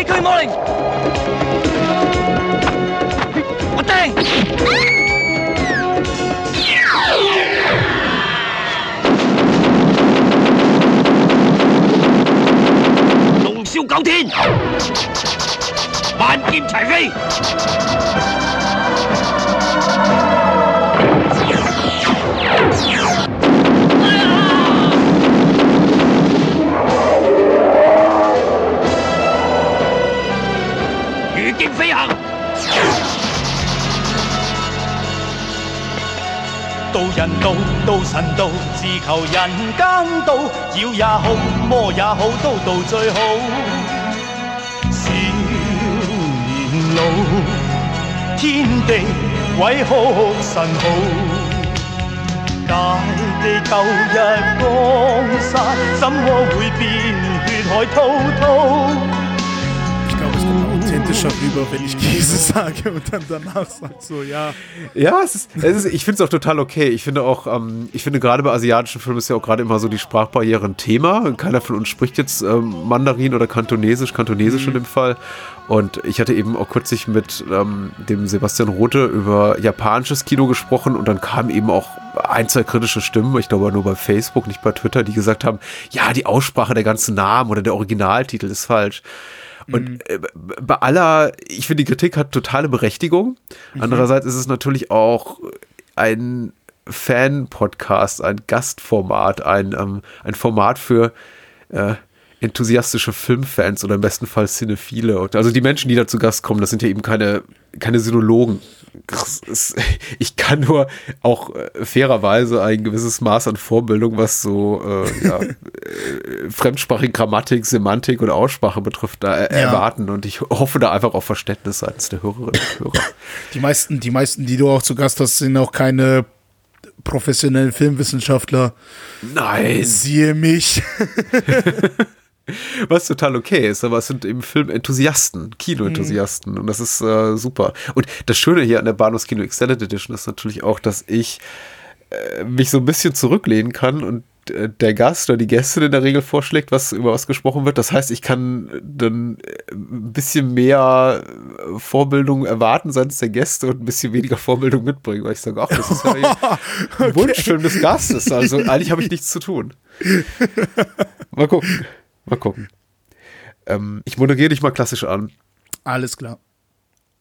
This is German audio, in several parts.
睇佢魔灵，我掟。龙霄九天，万剑齐飞。 道人道，道神道，自求人間道，妖也好，魔也好，都道最好。少年老，天地鬼哭神号，大地舊日江山，怎麼會變血海滔滔？Authentischer rüber, wenn ich Käse sage und dann danach sag so, ja. Ja, es ist, es ist, ich finde es auch total okay. Ich finde auch, ähm, ich finde gerade bei asiatischen Filmen ist ja auch gerade immer so die Sprachbarriere ein Thema. Keiner von uns spricht jetzt ähm, Mandarin oder Kantonesisch, Kantonesisch in dem Fall. Und ich hatte eben auch kürzlich mit ähm, dem Sebastian Rote über japanisches Kino gesprochen und dann kamen eben auch ein, zwei kritische Stimmen, ich glaube nur bei Facebook, nicht bei Twitter, die gesagt haben, ja, die Aussprache der ganzen Namen oder der Originaltitel ist falsch. Und äh, bei aller, ich finde, die Kritik hat totale Berechtigung. Andererseits ist es natürlich auch ein Fan-Podcast, ein Gastformat, ein, ähm, ein Format für äh, enthusiastische Filmfans oder im besten Fall Cinephile. Also die Menschen, die da zu Gast kommen, das sind ja eben keine, keine Sinologen. Ich kann nur auch äh, fairerweise ein gewisses Maß an Vorbildung, was so äh, ja, äh, Fremdsprachig, Grammatik, Semantik und Aussprache betrifft, da Ja. erwarten. Und ich hoffe da einfach auf Verständnis seitens der Hörerinnen und Hörer. Die meisten, die meisten, die du auch zu Gast hast, sind auch keine professionellen Filmwissenschaftler. Nein. Siehe mich. Was total okay ist, aber es sind eben Filmenthusiasten, Kinoenthusiasten und das ist äh, super. Und das Schöne hier an der Bahnhofs Kino Extended Edition ist natürlich auch, dass ich äh, mich so ein bisschen zurücklehnen kann und äh, der Gast oder die Gästin in der Regel vorschlägt, was über was gesprochen wird. Das heißt, ich kann dann äh, ein bisschen mehr äh, Vorbildung erwarten seitens der Gäste und ein bisschen weniger Vorbildung mitbringen, weil ich sage, ach, das ist ja ein Wunschfilm des Gastes. Also eigentlich habe ich nichts zu tun. Mal gucken. Mal gucken. Ähm, ich moderiere dich mal klassisch an. Alles klar.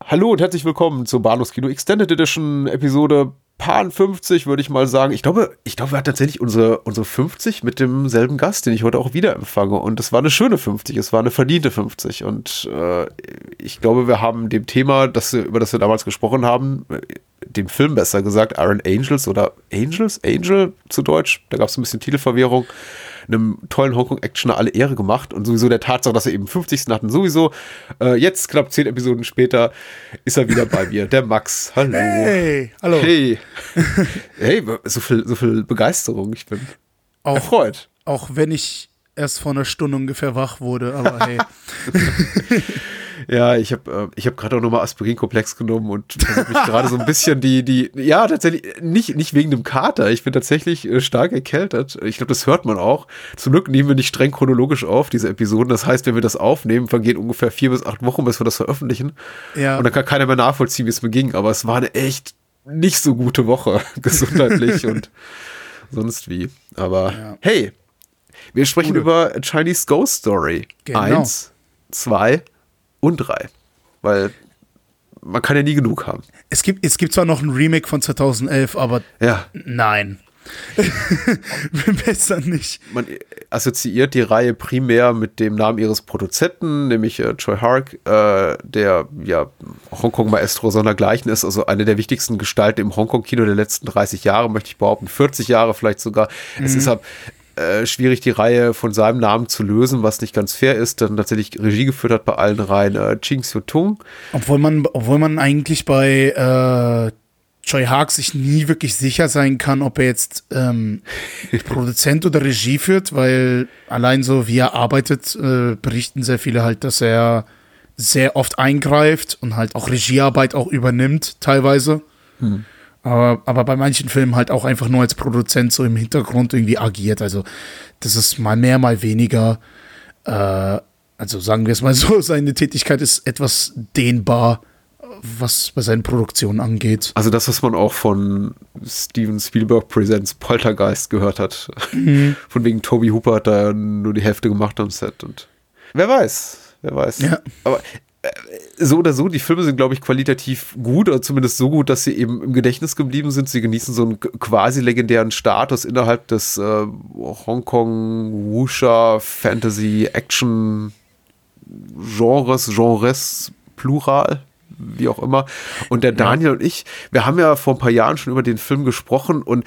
Hallo und herzlich willkommen zur Bahnhofskino Extended Edition Episode Pan 50, würde ich mal sagen. Ich glaube, ich glaube, wir hatten tatsächlich unsere, unsere 50 mit demselben Gast, den ich heute auch wieder empfange. Und es war eine schöne 50, es war eine verdiente 50. Und äh, ich glaube, wir haben dem Thema, das, über das wir damals gesprochen haben, äh, dem Film besser gesagt, Iron Angels oder Angels, Angel zu Deutsch, da gab es ein bisschen Titelverwirrung, einem tollen Hongkong-Actioner alle Ehre gemacht und sowieso der Tatsache, dass er eben 50. hatten, sowieso. Äh, jetzt, knapp zehn Episoden später, ist er wieder bei mir, der Max. Hallo. Hey, hallo. Hey. hey, so viel, so viel Begeisterung. Ich bin Auch, erfreut. auch wenn ich erst vor einer Stunde ungefähr wach wurde, aber hey. Ja, ich habe äh, ich hab gerade auch nochmal Aspirinkomplex genommen und mich gerade so ein bisschen die, die, ja, tatsächlich, nicht, nicht wegen dem Kater. Ich bin tatsächlich äh, stark erkältet. Ich glaube, das hört man auch. Zum Glück nehmen wir nicht streng chronologisch auf, diese Episoden. Das heißt, wenn wir das aufnehmen, vergehen ungefähr vier bis acht Wochen, bis wir das veröffentlichen. Ja. Und dann kann keiner mehr nachvollziehen, wie es mir ging. Aber es war eine echt nicht so gute Woche, gesundheitlich und sonst wie. Aber Ja. hey, wir sprechen Gute. über Chinese Ghost Story. Genau. Eins, zwei und drei. Weil man kann ja nie genug haben. Es gibt, es gibt zwar noch ein Remake von 2011, aber Ja, nein. Besser nicht. man assoziiert die Reihe primär mit dem Namen ihres Produzenten, nämlich äh, Choi Hark, äh, der ja Hongkong-Maestro sondergleichen ist, also eine der wichtigsten Gestalten im Hongkong-Kino der letzten 30 Jahre, möchte ich behaupten, 40 Jahre vielleicht sogar. Es ist halt äh, schwierig, die Reihe von seinem Namen zu lösen, was nicht ganz fair ist. Dann tatsächlich Regie geführt hat bei allen Reihen äh, Ching Siu Tung. Obwohl man, obwohl man eigentlich bei äh, Choi Haag sich nie wirklich sicher sein kann, ob er jetzt ähm, Produzent oder Regie führt, weil allein so wie er arbeitet, äh, berichten sehr viele halt, dass er sehr oft eingreift und halt auch Regiearbeit auch übernimmt, teilweise. Aber, aber bei manchen Filmen halt auch einfach nur als Produzent so im Hintergrund irgendwie agiert. Also das ist mal mehr, mal weniger. Äh, also sagen wir es mal so, seine Tätigkeit ist etwas dehnbar, was bei seinen Produktionen angeht. Also das, was man auch von Steven Spielberg Presents Poltergeist gehört hat. Mhm. Von wegen Toby Hooper hat da nur die Hälfte gemacht am Set und wer weiß, wer weiß. Ja. Aber so oder so, die Filme sind, glaube ich, qualitativ gut oder zumindest so gut, dass sie eben im Gedächtnis geblieben sind. Sie genießen so einen quasi legendären Status innerhalb des äh, Hongkong Wuxia Fantasy Action Genres, Genres Plural, wie auch immer. Und der Daniel und ich, wir haben ja vor ein paar Jahren schon über den Film gesprochen und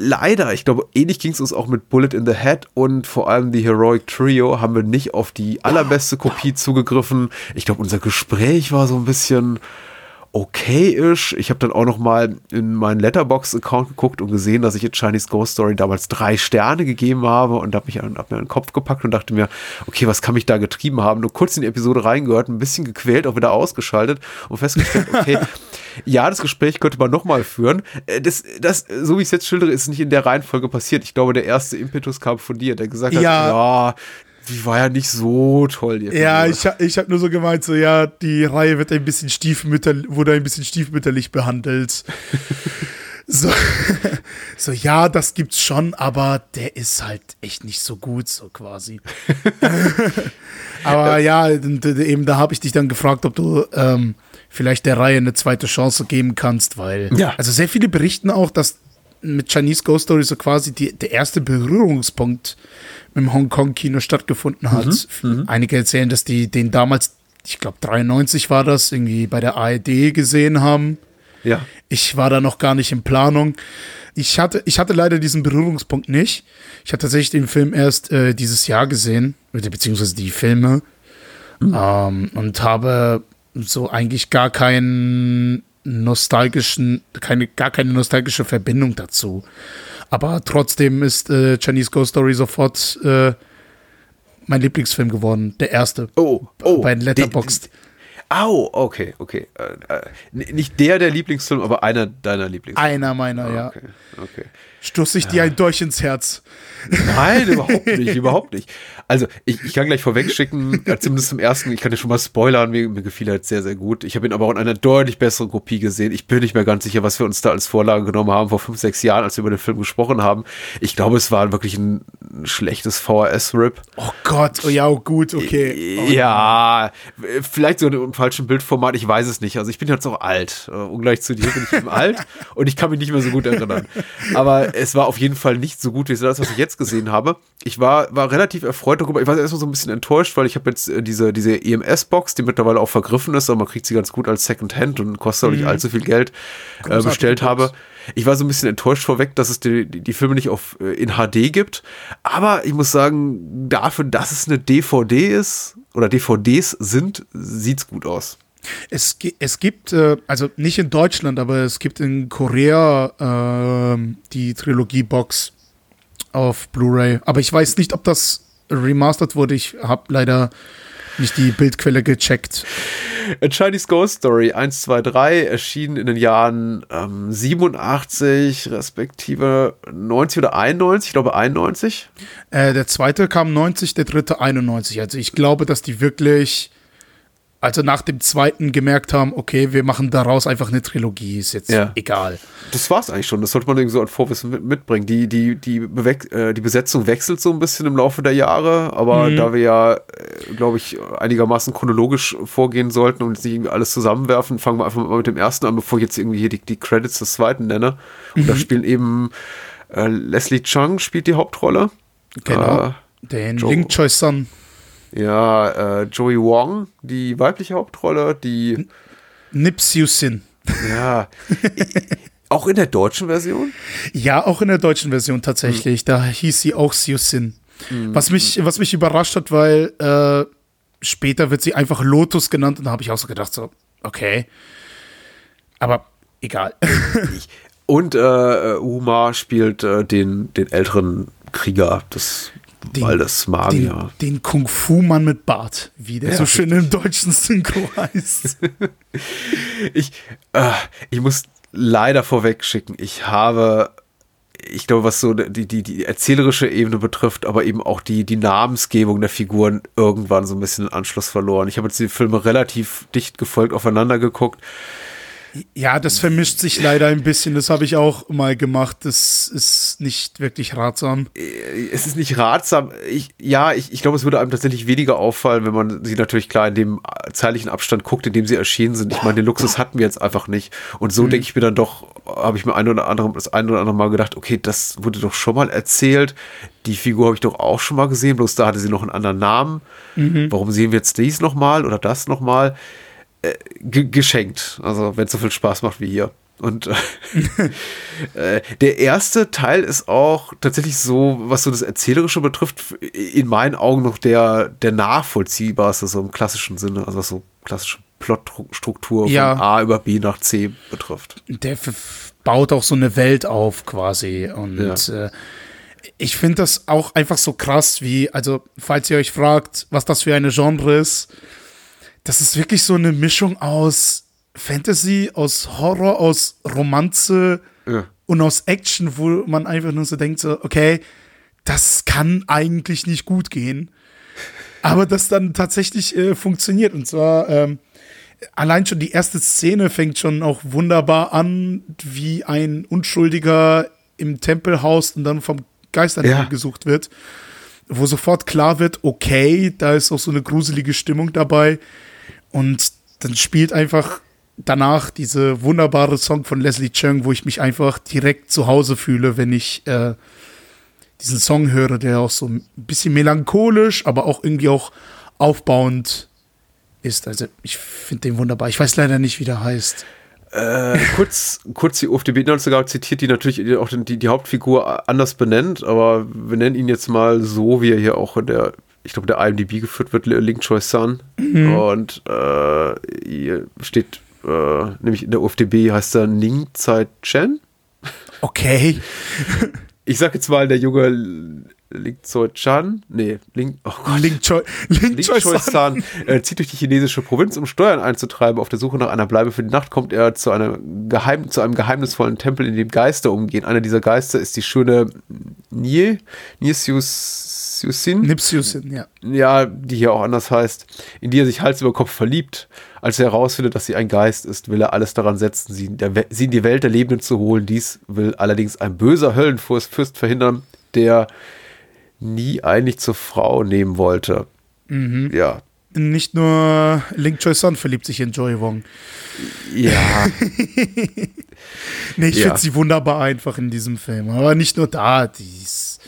leider, ich glaube, ähnlich ging es uns auch mit Bullet in the Head und vor allem die Heroic Trio haben wir nicht auf die allerbeste Kopie zugegriffen. Ich glaube, unser Gespräch war so ein bisschen okay-ish. Ich habe dann auch noch mal in meinen Letterbox-Account geguckt und gesehen, dass ich jetzt Chinese Ghost Story damals drei Sterne gegeben habe und habe mich hab mir an den Kopf gepackt und dachte mir, okay, was kann mich da getrieben haben? Nur kurz in die Episode reingehört, ein bisschen gequält, auch wieder ausgeschaltet und festgestellt, okay, ja, das Gespräch könnte man noch mal führen. Äh, Das, das, so wie ich es jetzt schildere, ist nicht in der Reihenfolge passiert. Ich glaube, der erste Impetus kam von dir, der gesagt hat, Ja. ja, die war ja nicht so toll. Ja, ich, ich habe nur so gemeint, so ja, die Reihe wird ein bisschen stiefmütter, wurde ein bisschen stiefmütterlich behandelt. so, so, ja, das gibt's schon, aber der ist halt echt nicht so gut, so quasi. aber ja, eben da habe ich dich dann gefragt, ob du ähm, vielleicht der Reihe eine zweite Chance geben kannst, weil Ja. also sehr viele berichten auch, dass mit Chinese Ghost Story so quasi die, der erste Berührungspunkt mit dem Hongkong-Kino stattgefunden hat. Einige erzählen, dass die den damals, ich glaube 93 war das, irgendwie bei der ARD gesehen haben. ja. Ich war da noch gar nicht in Planung. Ich hatte, ich hatte leider diesen Berührungspunkt nicht. Ich hatte tatsächlich den Film erst äh, dieses Jahr gesehen, beziehungsweise die Filme, ähm, und habe so eigentlich gar keinen nostalgischen, keine, gar keine nostalgische Verbindung dazu. Aber trotzdem ist äh, Chinese Ghost Story sofort äh, mein Lieblingsfilm geworden, der erste. Oh, oh. Bei Letterboxd. Au, okay, okay. Äh, äh, nicht der der Lieblingsfilm, aber einer deiner Lieblingsfilme. Einer meiner, ja. Okay, okay. Stoß ich dir ein Dolch ins Herz. Nein, überhaupt nicht, überhaupt nicht. Also, ich, ich kann gleich vorwegschicken, ja, zumindest zum ersten, ich kann dir schon mal spoilern, mir, mir gefiel er jetzt sehr, sehr gut. Ich habe ihn aber auch in einer deutlich besseren Kopie gesehen. Ich bin nicht mehr ganz sicher, was wir uns da als Vorlage genommen haben vor fünf, sechs Jahren, als wir über den Film gesprochen haben. Ich glaube, es war wirklich ein, ein schlechtes VHS-Rip. Oh Gott, oh ja, oh gut, okay. Oh, Ja, vielleicht so im falschen Bildformat, ich weiß es nicht. Also ich bin jetzt auch alt. Äh, ungleich zu dir bin ich eben alt und ich kann mich nicht mehr so gut erinnern. Aber es war auf jeden Fall nicht so gut wie das, was ich jetzt gesehen habe. Ich war, war relativ erfreut darüber. Ich war erstmal so ein bisschen enttäuscht, weil ich habe jetzt äh, diese, diese EMS-Box, die mittlerweile auch vergriffen ist, aber man kriegt sie ganz gut als Secondhand und kostet auch nicht allzu viel Geld, äh, bestellt habe. Ich war so ein bisschen enttäuscht vorweg, dass es die, die, die Filme nicht auf, äh, in HD gibt. Aber ich muss sagen, dafür, dass es eine DVD ist oder DVDs sind, sieht's gut aus. Es, es gibt, äh, also nicht in Deutschland, aber es gibt in Korea ähm, die Trilogie-Box auf Blu-ray. Aber ich weiß nicht, ob das remastered wurde. Ich habe leider nicht die Bildquelle gecheckt. A Chinese Ghost Story 1, 2, 3 erschien in den Jahren ähm, 87, respektive 90 oder 91, ich glaube 91. Äh, der zweite kam 90, der dritte 91. Also ich glaube, dass die wirklich, also nach dem zweiten gemerkt haben, okay, wir machen daraus einfach eine Trilogie, ist jetzt Ja. egal. Das war's eigentlich schon. Das sollte man irgendwie so als Vorwissen mit, mitbringen. Die, die, die, äh, die Besetzung wechselt so ein bisschen im Laufe der Jahre, aber da wir ja, äh, glaube ich, einigermaßen chronologisch vorgehen sollten und jetzt nicht irgendwie alles zusammenwerfen, fangen wir einfach mal mit dem ersten an, bevor ich jetzt irgendwie hier die, die Credits des zweiten nenne. Und da spielen eben äh, Leslie Chung spielt die Hauptrolle. Genau. Äh, Den Joe. Link Choi Sun. Ja, äh, Joey Wong, die weibliche Hauptrolle, die, Nip Siu Sin. ja, auch in der deutschen Version. Ja, auch in der deutschen Version tatsächlich. Da hieß sie auch Siu Sin. Was, mich, was mich überrascht hat, weil äh, später wird sie einfach Lotus genannt und da habe ich auch so gedacht, so, okay. Aber egal. Und äh, Uma spielt äh, den, den älteren Krieger des Den- Waldes Den, Magier. den Kung-Fu-Mann mit Bart, wie der Ja, so schön im deutschen Synchro heißt. Ich, äh, ich muss leider vorweg schicken, ich habe ich glaube, was so die, die, die erzählerische Ebene betrifft, aber eben auch die, die Namensgebung der Figuren irgendwann so ein bisschen den Anschluss verloren. Ich habe jetzt die Filme relativ dicht gefolgt aufeinander geguckt. Ja, das vermischt sich leider ein bisschen. Das habe ich auch mal gemacht. Das ist nicht wirklich ratsam. Es ist nicht ratsam. Ich, ja, ich, ich glaube, es würde einem tatsächlich weniger auffallen, wenn man sie natürlich klar in dem zeitlichen Abstand guckt, in dem sie erschienen sind. Ich meine, den Luxus hatten wir jetzt einfach nicht. Und so mhm. denke ich mir dann doch, habe ich mir ein oder andere, das ein oder andere Mal gedacht, okay, das wurde doch schon mal erzählt. Die Figur habe ich doch auch schon mal gesehen, bloß da hatte sie noch einen anderen Namen. Mhm. Warum sehen wir jetzt dies nochmal oder das nochmal? Äh, geschenkt. Also, wenn es so viel Spaß macht wie hier. Und äh, der erste Teil ist auch tatsächlich so, was so das Erzählerische betrifft, in meinen Augen noch der, der nachvollziehbarste, so im klassischen Sinne, also was so klassische Plotstruktur ja. von A über B nach C betrifft. Der baut auch so eine Welt auf quasi. Und ja. äh, ich finde das auch einfach so krass, wie, also, falls ihr euch fragt, was das für eine Genre ist, das ist wirklich so eine Mischung aus Fantasy, aus Horror, aus Romanze ja. und aus Action, wo man einfach nur so denkt, so, okay, das kann eigentlich nicht gut gehen. Aber das dann tatsächlich äh, funktioniert. Und zwar, ähm, allein schon die erste Szene fängt schon auch wunderbar an, wie ein Unschuldiger im Tempel haust und dann vom Geistern ja. gesucht wird. Wo sofort klar wird, okay, da ist auch so eine gruselige Stimmung dabei. Und dann spielt einfach danach diese wunderbare Song von Leslie Chung, wo ich mich einfach direkt zu Hause fühle, wenn ich äh, diesen Song höre, der auch so ein bisschen melancholisch, aber auch irgendwie auch aufbauend ist. Also ich finde den wunderbar. Ich weiß leider nicht, wie der heißt. Äh, kurz, kurz die hat sogar zitiert, die natürlich auch die, die Hauptfigur anders benennt, aber wir nennen ihn jetzt mal so, wie er hier auch in der ich glaube, der IMDb geführt wird, Link Choi Sun. Mhm. Und äh, hier steht, äh, nämlich in der UFDB heißt er Ning Tsai Chen. Okay. ich sag jetzt mal, der junge Link Choi Chan, nee, Link, oh Gott. Link Choi, Link Link Choi San äh, zieht durch die chinesische Provinz, um Steuern einzutreiben. Auf der Suche nach einer Bleibe für die Nacht kommt er zu, einer geheim, zu einem geheimnisvollen Tempel, in dem Geister umgehen. Einer dieser Geister ist die schöne Nie, Niesius Nipsiusin. Nipsiusin, ja. Ja, die hier auch anders heißt, in die er sich Hals über Kopf verliebt. Als er herausfindet, dass sie ein Geist ist, will er alles daran setzen, sie in, der, sie in die Welt der Lebenden zu holen. Dies will allerdings ein böser Höllenfürst verhindern, der nie eigentlich zur Frau nehmen wollte. Mhm. Ja. Nicht nur Link Choi Son verliebt sich in Joy Wong. Ja. nee, ich ja. finde sie wunderbar einfach in diesem Film. Aber nicht nur da, die ist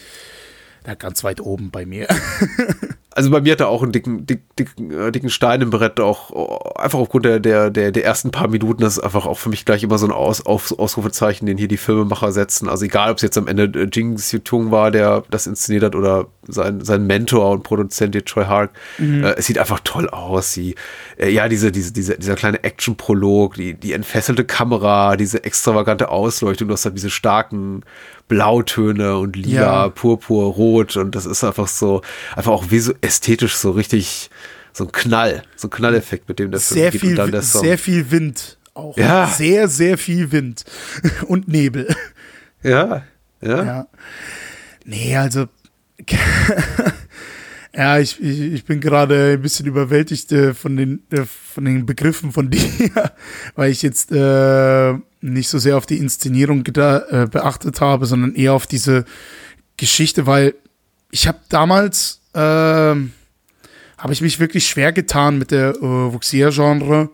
da ganz weit oben bei mir. also bei mir hat er auch einen dicken, dick, dicken, äh, dicken Stein im Brett, auch einfach aufgrund der, der, der, der ersten paar Minuten. Das ist einfach auch für mich gleich immer so ein Aus, Aus, Ausrufezeichen, den hier die Filmemacher setzen. Also egal, ob es jetzt am Ende äh, Jing Xiutung war, der das inszeniert hat, oder sein, sein Mentor und Produzent, der Troy Hark. Mhm. Äh, es sieht einfach toll aus. Sie, äh, ja, diese, diese, diese, dieser kleine Action-Prolog, die, die entfesselte Kamera, diese extravagante Ausleuchtung, du hast halt diese starken Blautöne und lila, ja. purpur, rot und das ist einfach so, einfach auch so ästhetisch so richtig, so ein Knall, so ein Knalleffekt, mit dem der Film sehr geht. Viel, und dann der Song. Sehr viel Wind auch. Ja. Sehr, sehr viel Wind und Nebel. Ja, ja. ja. Nee, also Ja, ich, ich, ich bin gerade ein bisschen überwältigt äh, von, den, äh, von den Begriffen von dir, weil ich jetzt äh, nicht so sehr auf die Inszenierung äh, beachtet habe, sondern eher auf diese Geschichte, weil ich habe damals, äh, habe ich mich wirklich schwer getan mit der äh, Wuxia-Genre.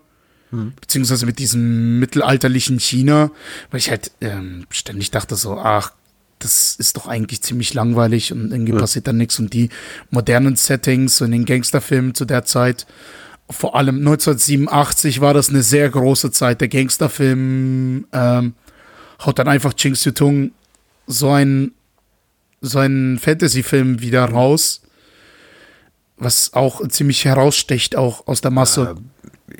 Mhm. Beziehungsweise mit diesem mittelalterlichen China, weil ich halt ähm, ständig dachte so, ach das ist doch eigentlich ziemlich langweilig und irgendwie ja. passiert dann nichts. Und die modernen Settings in den Gangsterfilmen zu der Zeit, vor allem 1987 war das eine sehr große Zeit. Der Gangsterfilm ähm, haut dann einfach Ching Tung so einen so einen Fantasy-Film wieder raus, was auch ziemlich herausstecht, auch aus der Masse.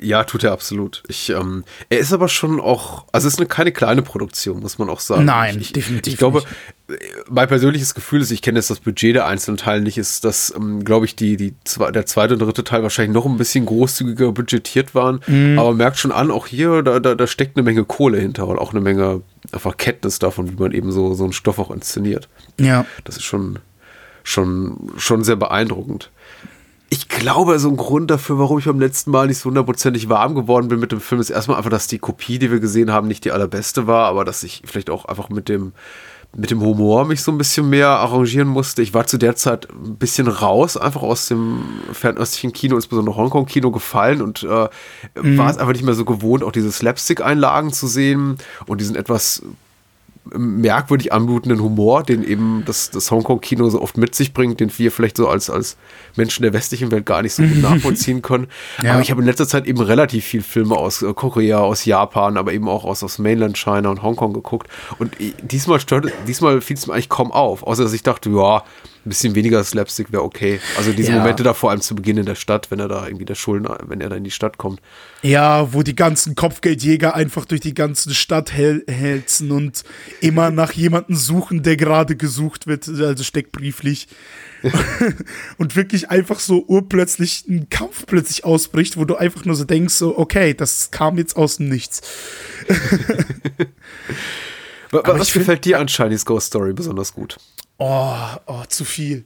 Ja, tut er absolut. Ich, ähm, er ist aber schon auch, also es ist eine, keine kleine Produktion, muss man auch sagen. Nein, ich, definitiv Ich glaube, nicht. mein persönliches Gefühl ist, ich kenne jetzt das Budget der einzelnen Teile nicht, ist, dass, ähm, glaube ich, die, die der zweite und dritte Teil wahrscheinlich noch ein bisschen großzügiger budgetiert waren. Mhm. Aber man merkt schon an, auch hier, da, da, da steckt eine Menge Kohle hinter und auch eine Menge einfach Kenntnis davon, wie man eben so, so einen Stoff auch inszeniert. Ja. Das ist schon, schon, schon sehr beeindruckend. Ich glaube, so ein Grund dafür, warum ich beim letzten Mal nicht so hundertprozentig warm geworden bin mit dem Film, ist erstmal einfach, dass die Kopie, die wir gesehen haben, nicht die allerbeste war, aber dass ich vielleicht auch einfach mit dem, mit dem Humor mich so ein bisschen mehr arrangieren musste. Ich war zu der Zeit ein bisschen raus, einfach aus dem fernöstlichen Kino, insbesondere Hongkong-Kino gefallen und äh, war es einfach nicht mehr so gewohnt, auch diese Slapstick-Einlagen zu sehen und diesen etwas merkwürdig anmutenden Humor, den eben das, das Hongkong-Kino so oft mit sich bringt, den wir vielleicht so als, als Menschen der westlichen Welt gar nicht so gut nachvollziehen können. Ja. Aber ich habe in letzter Zeit eben relativ viel Filme aus äh, Korea, aus Japan, aber eben auch aus, aus Mainland China und Hongkong geguckt. Und diesmal stört, diesmal fiel es mir eigentlich kaum auf, außer dass ich dachte, ja, ein bisschen weniger Slapstick wäre okay. Also diese Ja. Momente da vor allem zu Beginn in der Stadt, wenn er da irgendwie der Schulden, wenn er da in die Stadt kommt. Ja, wo die ganzen Kopfgeldjäger einfach durch die ganze Stadt hel hälzen und immer nach jemanden suchen, der gerade gesucht wird, also steckbrieflich. und wirklich einfach so urplötzlich ein Kampf plötzlich ausbricht, wo du einfach nur so denkst, so, okay, das kam jetzt aus dem Nichts. Was gefällt dir an Chinese Ghost Story besonders gut? Oh, oh, zu viel.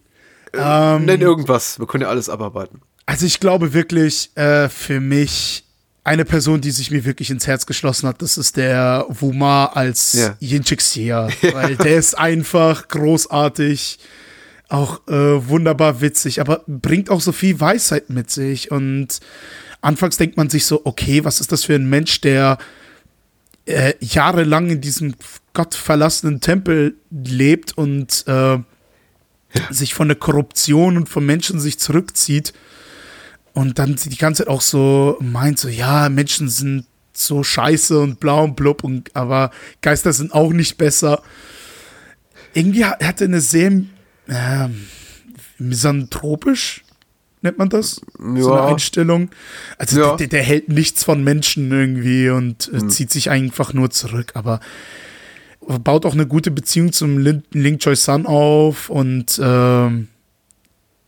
Nenn irgendwas, wir können ja alles abarbeiten. Also ich glaube wirklich, äh, für mich eine Person, die sich mir wirklich ins Herz geschlossen hat, das ist der Wuma als Ja. Yin Xia, weil der ist einfach großartig, auch äh, wunderbar witzig, aber bringt auch so viel Weisheit mit sich und anfangs denkt man sich so, okay, was ist das für ein Mensch, der äh, jahrelang in diesem gottverlassenen Tempel lebt und äh, sich von der Korruption und von Menschen sich zurückzieht und dann die ganze Zeit auch so meint, so, ja, Menschen sind so scheiße und blau und blub, und, aber Geister sind auch nicht besser. Irgendwie hat hat er eine sehr ähm, misanthropisch, nennt man das? So Ja. eine Einstellung. Also Ja. der, der hält nichts von Menschen irgendwie und äh, zieht sich einfach nur zurück, aber baut auch eine gute Beziehung zum Lin Ling Choi Sun auf und ähm,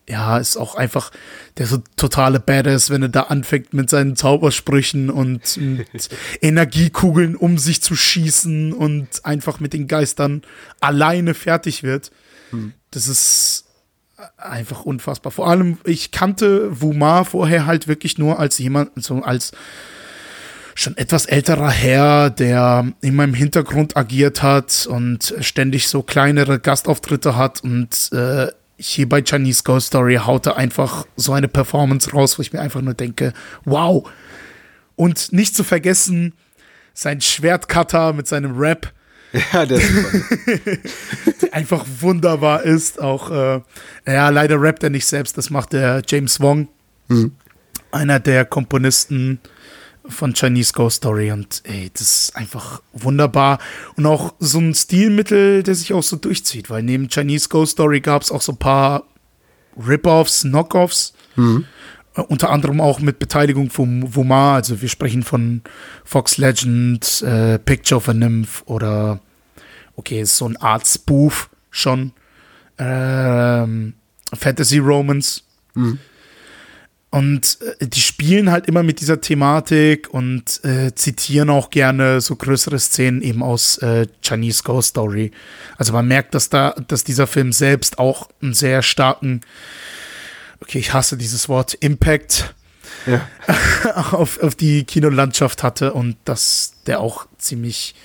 ja, ist auch einfach der so totale Badass, wenn er da anfängt mit seinen Zaubersprüchen und mit Energiekugeln um sich zu schießen und einfach mit den Geistern alleine fertig wird. Das ist einfach unfassbar. Vor allem, ich kannte Wumar vorher halt wirklich nur als jemand, so als schon etwas älterer Herr, der in meinem Hintergrund agiert hat und ständig so kleinere Gastauftritte hat und äh, hier bei Chinese Ghost Story haut er einfach so eine Performance raus, wo ich mir einfach nur denke, wow. Und nicht zu vergessen, sein Schwertcutter mit seinem Rap, Ja, der ist super. der einfach wunderbar ist. Auch, äh, ja, leider rappt er nicht selbst, das macht der James Wong, einer der Komponisten von Chinese Ghost Story. Und ey, das ist einfach wunderbar. Und auch so ein Stilmittel, der sich auch so durchzieht, weil neben Chinese Ghost Story gab es auch so ein paar Rip-Offs, Knock-Offs. Äh, Unter anderem auch mit Beteiligung von Wumar, also wir sprechen von Fox Legend, äh, Picture of a Nymph oder okay, ist so eine Art Spoof schon. Ähm, Fantasy Romance. Und äh, die spielen halt immer mit dieser Thematik und äh, zitieren auch gerne so größere Szenen eben aus äh, Chinese Ghost Story. Also man merkt, dass da, dass dieser Film selbst auch einen sehr starken, okay, ich hasse dieses Wort, Impact Ja. auf, auf die Kinolandschaft hatte und dass der auch ziemlich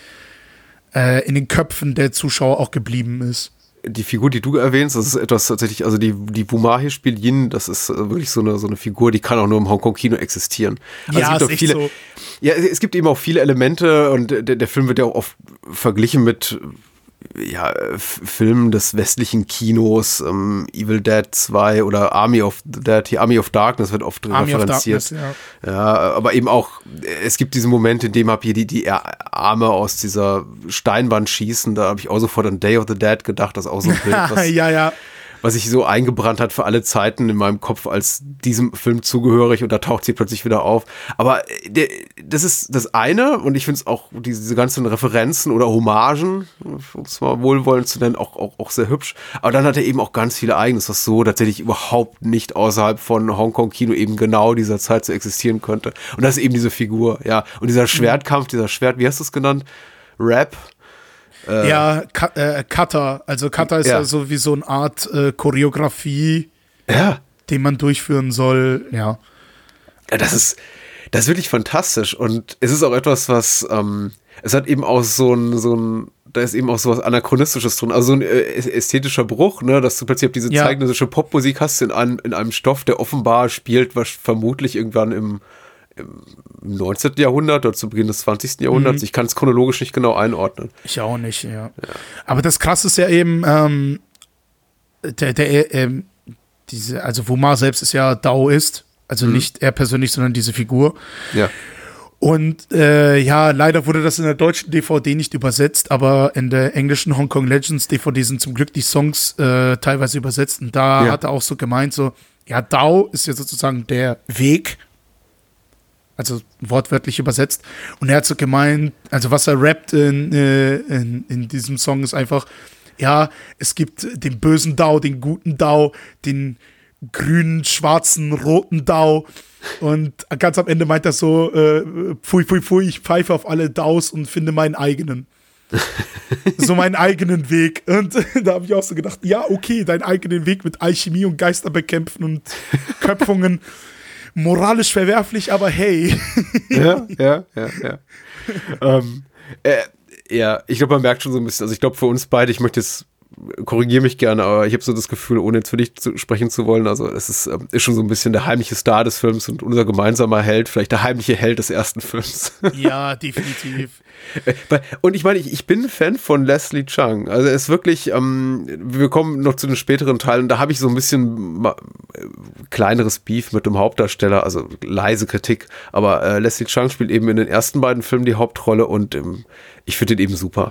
äh, in den Köpfen der Zuschauer auch geblieben ist. Die Figur, die du erwähnst, das ist etwas tatsächlich, also die, die Bumar hier spielt Yin, das ist äh, wirklich so eine, so eine Figur, die kann auch nur im Hongkong-Kino existieren. Also Ja, es gibt auch viele, so. Ja, es gibt eben auch viele Elemente und der, der Film wird ja auch oft verglichen mit ja, Filmen des westlichen Kinos, ähm, Evil Dead 2 oder Army of the Dead, Army of Darkness wird oft Army referenziert. Darkness, ja. Ja, aber eben auch, es gibt diese Momente, in dem hab hier die, die Arme aus dieser Steinwand schießen. Da habe ich auch sofort an Day of the Dead gedacht, das ist auch so ein Bild, was, ja, ja. Was sich so eingebrannt hat für alle Zeiten in meinem Kopf als diesem Film zugehörig und da taucht sie plötzlich wieder auf. Aber äh, der, das ist das eine und ich finde es auch diese, diese ganzen Referenzen oder Hommagen, um es mal wohlwollend zu nennen, auch, auch, auch sehr hübsch. Aber dann hat er eben auch ganz viele eigenes, was so tatsächlich überhaupt nicht außerhalb von Hongkong-Kino eben genau dieser Zeit so existieren könnte. Und das ist eben diese Figur, ja. Und dieser Schwertkampf, dieser Schwert, wie hast du es genannt? Rap. Ja, Ka äh, Kata. Also Kata ist ja, Ja. so wie so eine Art äh, Choreografie, Ja. den man durchführen soll. Ja. Ja, das ist, das ist wirklich fantastisch. Und es ist auch etwas, was, ähm, es hat eben auch so ein, so ein, da ist eben auch so was Anachronistisches drin. Also so ein äh, ästhetischer Bruch, ne, dass du plötzlich diese Ja. zeitgenössische Popmusik hast in einem, in einem Stoff, der offenbar spielt, was vermutlich irgendwann im, im 19. Jahrhundert oder zu Beginn des 20. Jahrhunderts. Ich kann es chronologisch nicht genau einordnen. Ich auch nicht, ja. Aber das Krasse ist ja eben, ähm, der, der, ähm, diese, also Wumar selbst ist ja Daoist, also nicht er persönlich, sondern diese Figur. Ja. Und äh, ja, leider wurde das in der deutschen DVD nicht übersetzt, aber in der englischen Hong Kong Legends DVD sind zum Glück die Songs äh, teilweise übersetzt. Und da Ja. hat er auch so gemeint, so, ja, Dao ist ja sozusagen der Weg, also wortwörtlich übersetzt. Und er hat so gemeint, also was er rappt in, äh, in, in diesem Song ist einfach, ja, es gibt den bösen Dao, den guten Dao, den grünen, schwarzen, roten Dao. Und ganz am Ende meint er so, äh, pfui, pfui, pfui, ich pfeife auf alle Daos und finde meinen eigenen. so meinen eigenen Weg. Und da habe ich auch so gedacht, ja, okay, deinen eigenen Weg mit Alchemie und Geister bekämpfen und Köpfungen. Moralisch verwerflich, aber hey. ja, ja, ja, ja. ähm, äh, ja, ich glaube, man merkt schon so ein bisschen, also ich glaube für uns beide, ich möchte jetzt, korrigiere mich gerne, aber ich habe so das Gefühl, ohne jetzt für dich zu sprechen zu wollen, also es ist, ähm, ist schon so ein bisschen der heimliche Star des Films und unser gemeinsamer Held, vielleicht der heimliche Held des ersten Films. ja, definitiv. Weil- Und ich meine, ich, ich bin Fan von Leslie Chung. Also er ist wirklich, ähm, wir kommen noch zu den späteren Teilen, da habe ich so ein bisschen äh, kleineres Beef mit dem Hauptdarsteller, also leise Kritik. Aber äh, Leslie Chung spielt eben in den ersten beiden Filmen die Hauptrolle und ähm, ich finde ihn eben super.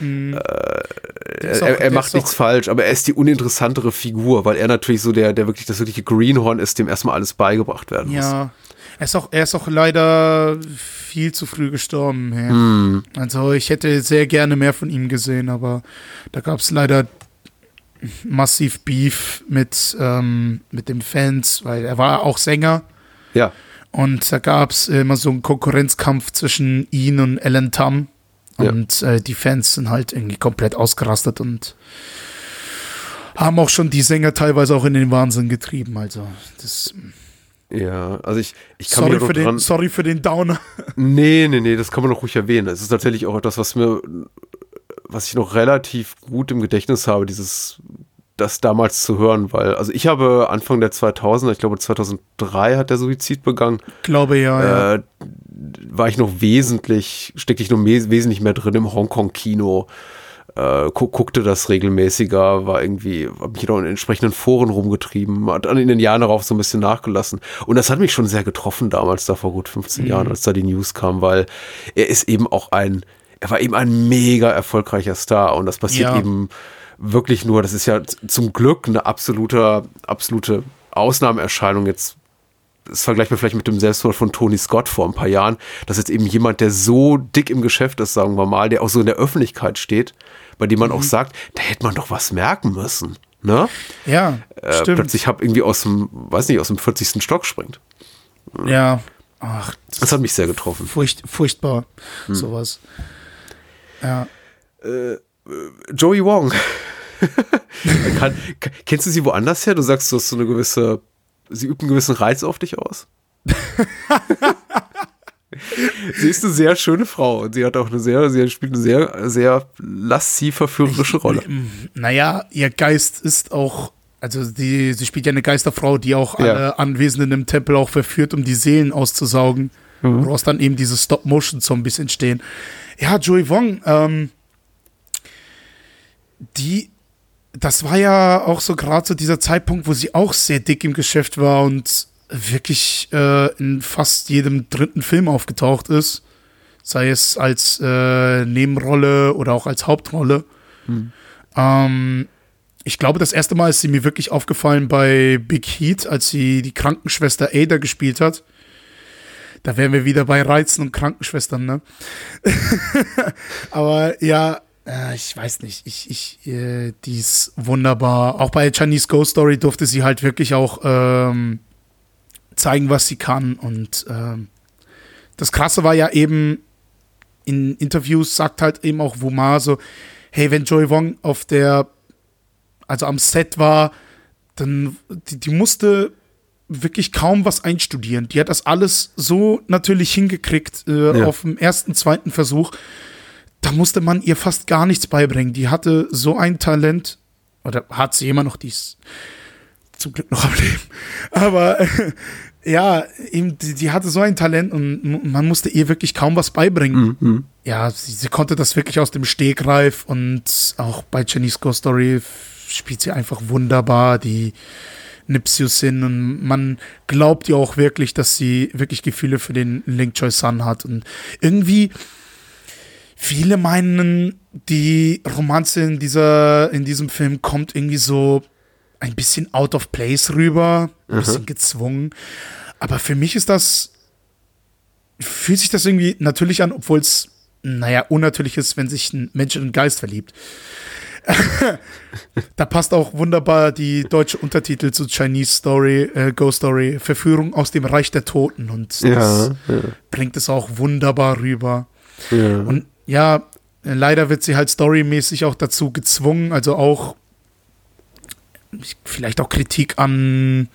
Der ist auch- er, er macht nichts falsch, aber er ist die uninteressantere Figur, weil er natürlich so der, der wirklich das wirkliche Greenhorn ist, dem erstmal alles beigebracht werden muss. Ja. Er ist, auch, er ist auch leider viel zu früh gestorben. Ja. Hm. Also ich hätte sehr gerne mehr von ihm gesehen, aber da gab es leider massiv Beef mit, ähm, mit den Fans, weil er war auch Sänger Ja. und da gab es immer so einen Konkurrenzkampf zwischen ihn und Alan Tam Ja. und äh, die Fans sind halt irgendwie komplett ausgerastet und haben auch schon die Sänger teilweise auch in den Wahnsinn getrieben. Also das, Ja, also ich, ich kann sorry auch für, dran, den, sorry für den Downer. Nee, nee, nee, das kann man noch ruhig erwähnen. Es ist tatsächlich auch etwas, was mir, was ich noch relativ gut im Gedächtnis habe, dieses, das damals zu hören, weil, also ich habe Anfang der 2000er, ich glaube 2003 hat der Suizid begangen, Glaube ja, ja. War ich noch wesentlich, steckte ich noch wesentlich mehr drin im Hongkong-Kino, äh, gu guckte das regelmäßiger, war irgendwie, hab mich noch in entsprechenden Foren rumgetrieben, hat dann in den Jahren darauf so ein bisschen nachgelassen. Und das hat mich schon sehr getroffen damals, da vor gut 15 Jahren, als da die News kam, weil er ist eben auch ein, er war eben ein mega erfolgreicher Star und das passiert Ja. eben wirklich nur, das ist ja zum Glück eine absolute, absolute Ausnahmeerscheinung jetzt das vergleicht man vielleicht mit dem Selbstmord von Tony Scott vor ein paar Jahren, dass jetzt eben jemand, der so dick im Geschäft ist, sagen wir mal, der auch so in der Öffentlichkeit steht, bei dem man auch sagt, da hätte man doch was merken müssen. Ne? Ja, Äh, stimmt. plötzlich hab irgendwie aus dem, weiß nicht, aus dem 40. Stock springt. Ja. Ach, das Das hat mich sehr getroffen. furcht, furchtbar, Hm. sowas. Ja. Joey Wong. Kann, kennst du sie woanders her? Du sagst, du hast so eine gewisse, sie übt einen gewissen Reiz auf dich aus. sie ist eine sehr schöne Frau und sie hat auch eine sehr, sie spielt eine sehr, sehr lasziv verführerische Rolle. Naja, ihr Geist ist auch, also die, sie spielt ja eine Geisterfrau, die auch Ja. alle Anwesenden im Tempel auch verführt, um die Seelen auszusaugen. Mhm. Woraus dann eben diese Stop-Motion-Zombies entstehen. Ja, Joey Wong, ähm, die, das war ja auch so gerade so dieser Zeitpunkt, wo sie auch sehr dick im Geschäft war und wirklich äh, in fast jedem dritten Film aufgetaucht ist. Sei es als äh, Nebenrolle oder auch als Hauptrolle. Ähm, ich glaube, das erste Mal ist sie mir wirklich aufgefallen bei Big Heat, als sie die Krankenschwester Ada gespielt hat. Da wären wir wieder bei Reizen und Krankenschwestern, ne? Aber ja, äh, ich weiß nicht, ich, ich, äh, die ist wunderbar. Auch bei Chinese Ghost Story durfte sie halt wirklich auch ähm, zeigen, was sie kann. Und ähm, das Krasse war ja eben, in Interviews sagt halt eben auch Wumar so, hey, wenn Joy Wong auf der, also am Set war, dann, die, die musste wirklich kaum was einstudieren. Die hat das alles so natürlich hingekriegt äh, Ja. auf dem ersten, zweiten Versuch. Da musste man ihr fast gar nichts beibringen. Die hatte so ein Talent, oder hat sie immer noch, die ist zum Glück noch am Leben. Aber äh, ja, eben, die, die hatte so ein Talent und man musste ihr wirklich kaum was beibringen. Ja, sie, sie konnte das wirklich aus dem Stegreif und auch bei Chinese Ghost Story spielt sie einfach wunderbar. Die Nipsius hin und man glaubt ihr auch wirklich, dass sie wirklich Gefühle für den Link Choi Sun hat und irgendwie viele meinen, die Romanze in dieser in diesem Film kommt irgendwie so ein bisschen out of place rüber, ein bisschen gezwungen, aber für mich ist das fühlt sich das irgendwie natürlich an, obwohl es naja, unnatürlich ist, wenn sich ein Mensch in einen Geist verliebt. da passt auch wunderbar die deutsche Untertitel zu Chinese Story, äh, Ghost Story, Verführung aus dem Reich der Toten und das Ja, bringt es auch wunderbar rüber. ja. Und ja, leider wird sie halt storymäßig auch dazu gezwungen, also auch vielleicht auch Kritik an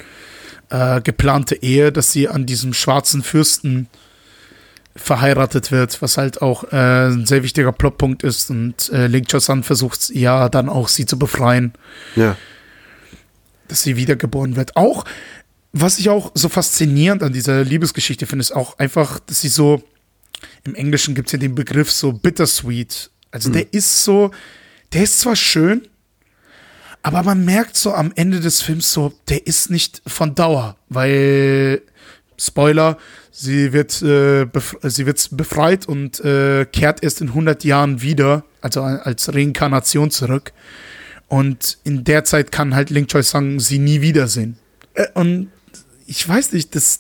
äh, geplante Ehe, dass sie an diesem schwarzen Fürsten verheiratet wird, was halt auch äh, ein sehr wichtiger Plotpunkt ist und äh, Link Chosan versucht ja dann auch sie zu befreien, ja. dass sie wiedergeboren wird. Auch, was ich auch so faszinierend an dieser Liebesgeschichte finde, ist auch einfach, dass sie so, im Englischen gibt es ja den Begriff so bittersweet. Also der ist so, der ist zwar schön, aber man merkt so am Ende des Films so, der ist nicht von Dauer, weil Spoiler, sie wird, äh, sie wird befreit und äh, kehrt erst in 100 Jahren wieder, also als Reinkarnation zurück. Und in der Zeit kann halt Link Choi Sang sie nie wiedersehen. Äh, und ich weiß nicht, das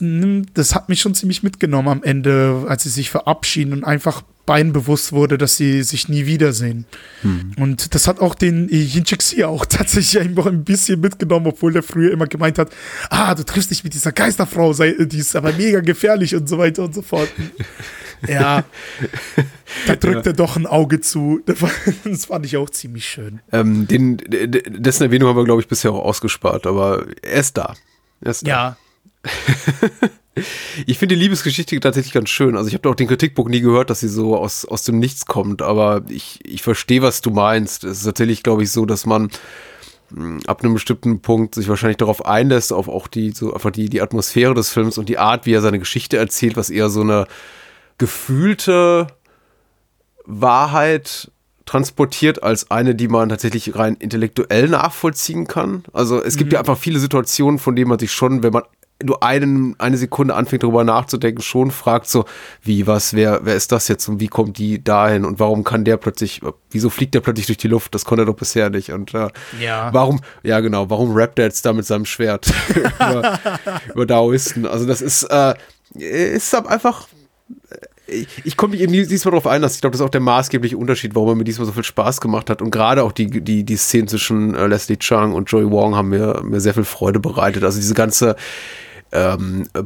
das hat mich schon ziemlich mitgenommen am Ende, als sie sich verabschieden und einfach beiden bewusst wurde, dass sie sich nie wiedersehen. Und das hat auch den Yinchik Xia auch tatsächlich einfach ein bisschen mitgenommen, obwohl der früher immer gemeint hat, ah, du triffst dich mit dieser Geisterfrau, sei, die ist aber mega gefährlich und so weiter und so fort. Ja, da drückt er doch ein Auge zu. Das fand ich auch ziemlich schön. Ähm, den, dessen Erwähnung haben wir, glaube ich, bisher auch ausgespart, aber er ist da. Er ist da. Ja, Ich finde die Liebesgeschichte tatsächlich ganz schön. Also ich habe auch den Kritikpunkt nie gehört, dass sie so aus, aus dem Nichts kommt, aber ich, ich verstehe, was du meinst. Es ist tatsächlich, glaube ich, so, dass man mh, ab einem bestimmten Punkt sich wahrscheinlich darauf einlässt, auf auch die, so einfach die, die Atmosphäre des Films und die Art, wie er seine Geschichte erzählt, was eher so eine gefühlte Wahrheit transportiert als eine, die man tatsächlich rein intellektuell nachvollziehen kann. Also es gibt ja einfach viele Situationen, von denen man sich schon, wenn man nur einen, eine Sekunde anfängt darüber nachzudenken, schon fragt so, wie, was, wer, wer ist das jetzt und wie kommt die dahin und warum kann der plötzlich, wieso fliegt der plötzlich durch die Luft? Das konnte er doch bisher nicht und äh, Ja. warum, ja genau, warum rappt er jetzt da mit seinem Schwert über, über Daoisten? Also das ist, äh, ist einfach ich, ich komme mich eben diesmal darauf ein, dass ich glaube, das ist auch der maßgebliche Unterschied, warum er mir diesmal so viel Spaß gemacht hat. Und gerade auch die, die, die Szenen zwischen äh, Leslie Chung und Joey Wong haben mir, mir sehr viel Freude bereitet. Also diese ganze ähm, äh,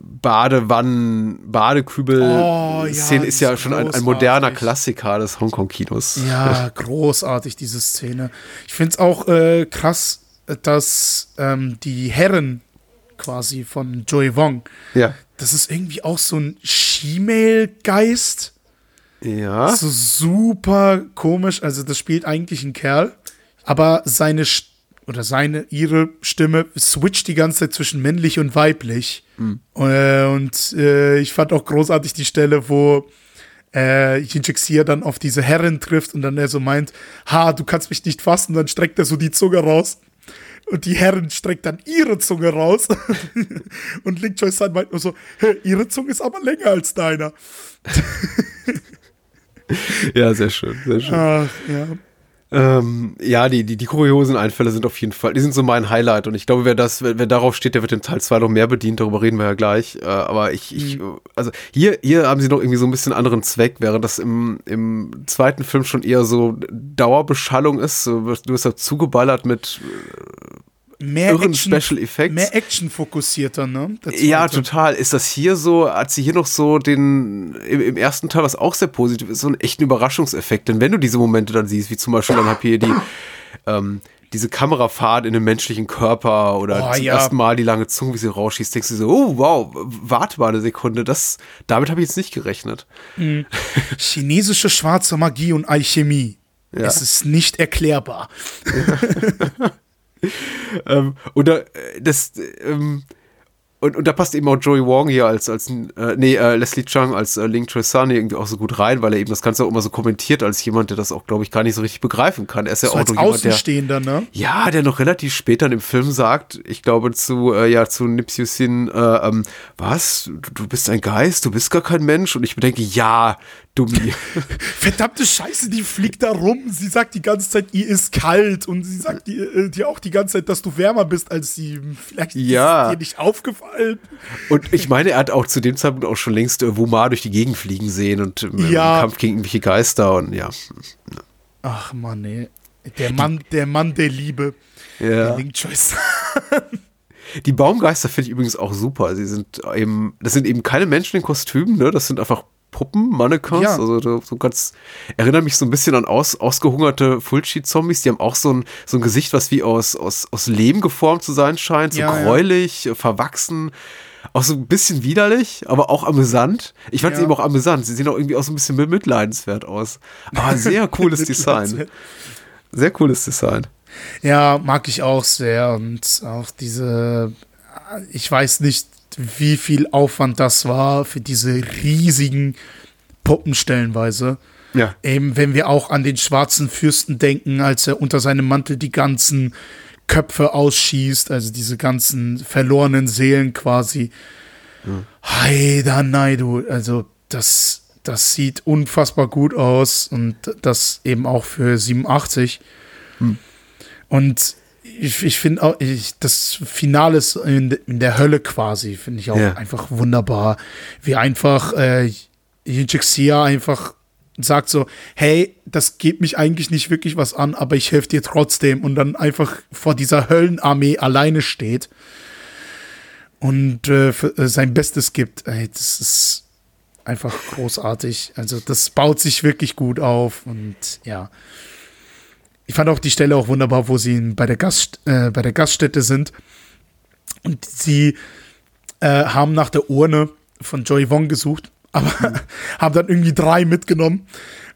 Badewannen, Badekübel-Szene Oh, ja, ist ja schon ein, ein moderner Klassiker des Hongkong-Kinos. Ja, großartig, diese Szene. Ich finde es auch äh, krass, dass ähm, die Herren quasi von Joey Wong, Ja. das ist irgendwie auch so ein She-Mail-Geist. Ja. So super komisch. Also, das spielt eigentlich ein Kerl, aber seine St- oder seine, ihre Stimme switcht die ganze Zeit zwischen männlich und weiblich. Äh, und äh, ich fand auch großartig die Stelle, wo äh, Jinchik Xia dann auf diese Herrin trifft und dann er so meint, ha, du kannst mich nicht fassen, dann streckt er so die Zunge raus. Und die Herrin streckt dann ihre Zunge raus. und Link Choi San meint nur so, "Hä, ihre Zunge ist aber länger als deiner. ja, sehr schön, sehr schön. Ach, ja. Ähm, ja, die, die, die kuriosen Einfälle sind auf jeden Fall, die sind so mein Highlight und ich glaube, wer das, wer, wer darauf steht, der wird in Teil 2 noch mehr bedient, darüber reden wir ja gleich. Äh, aber ich, ich, also hier, hier haben sie noch irgendwie so ein bisschen anderen Zweck, während das im, im zweiten Film schon eher so Dauerbeschallung ist. Du wirst da zugeballert mit Mehr irren Action, Special Effects. mehr Action fokussierter, ne? Ja, total. Ist das hier so, hat sie hier noch so den, im, im ersten Teil, was auch sehr positiv ist, so einen echten Überraschungseffekt. Denn wenn du diese Momente dann siehst, wie zum Beispiel dann hab hier die, ähm, diese Kamerafahrt in den menschlichen Körper oder Oh, zum ja. ersten Mal die lange Zunge, wie sie rausschießt, denkst du so, oh wow, warte mal eine Sekunde, das, damit habe ich jetzt nicht gerechnet. Chinesische schwarze Magie und Alchemie. Ja. Es ist nicht erklärbar. Ähm, und da, äh, das, ähm, und, und da passt eben auch Joey Wong hier als, als äh, nee, äh, Leslie Chung als äh, Choi Sun irgendwie auch so gut rein, weil er eben das Ganze auch immer so kommentiert als jemand, der das auch, glaube ich, gar nicht so richtig begreifen kann. Er ist ja So auch als noch jemand, der, Außenstehender, ne? ja, der noch relativ später in dem Film sagt, ich glaube zu, äh, ja, zu Nipsey Hussine, äh, ähm, was, du, du bist ein Geist, du bist gar kein Mensch und ich bedenke, ja, dummi. Verdammte Scheiße, die fliegt da rum. Sie sagt die ganze Zeit, ihr ist kalt. Und sie sagt dir, äh, dir auch die ganze Zeit, dass du wärmer bist als sie. Vielleicht Ja. ist es dir nicht aufgefallen. Und ich meine, er hat auch zu dem Zeitpunkt auch schon längst äh, Wumar durch die Gegend fliegen sehen und ähm, Ja. im Kampf gegen irgendwelche Geister und ja. Ach Mann, ey. Der Mann, der Mann der Liebe. Ja. Der Link Choice. Die Baumgeister finde ich übrigens auch super. Sie sind eben, das sind eben keine Menschen in Kostümen, ne? Das sind einfach Puppen, Mannequins. Ja. Also so, so ganz, erinnert mich so ein bisschen an aus, ausgehungerte Fulci-Zombies. Die haben auch so ein, so ein Gesicht, was wie aus, aus, aus Lehm geformt zu sein scheint. So Ja, ja. gräulich, äh, verwachsen. Auch so ein bisschen widerlich, aber auch amüsant. Ich fand Ja. sie eben auch amüsant. Sie sehen auch irgendwie auch so ein bisschen mitleidenswert aus. Aber sehr cooles Design. Sehr cooles Design. Ja, mag ich auch sehr. Und auch diese, ich weiß nicht, wie viel Aufwand das war für diese riesigen Puppen stellenweise. Ja. Eben, wenn wir auch an den schwarzen Fürsten denken, als er unter seinem Mantel die ganzen Köpfe ausschießt, also diese ganzen verlorenen Seelen quasi. Heider Naidu, also das, das sieht unfassbar gut aus und das eben auch für 87. Und ich, ich finde auch, ich, das Finale ist in, in der Hölle quasi, finde ich auch Ja. einfach wunderbar. Wie einfach äh, Sia einfach sagt so, hey, das geht mich eigentlich nicht wirklich was an, aber ich helfe dir trotzdem und dann einfach vor dieser Höllenarmee alleine steht und äh, für, äh, sein Bestes gibt. Ey, das ist einfach großartig. Also das baut sich wirklich gut auf und ja. Ich fand auch die Stelle auch wunderbar, wo sie bei der, Gast, äh, bei der Gaststätte sind und sie äh, haben nach der Urne von Joey Wong gesucht, aber haben dann irgendwie drei mitgenommen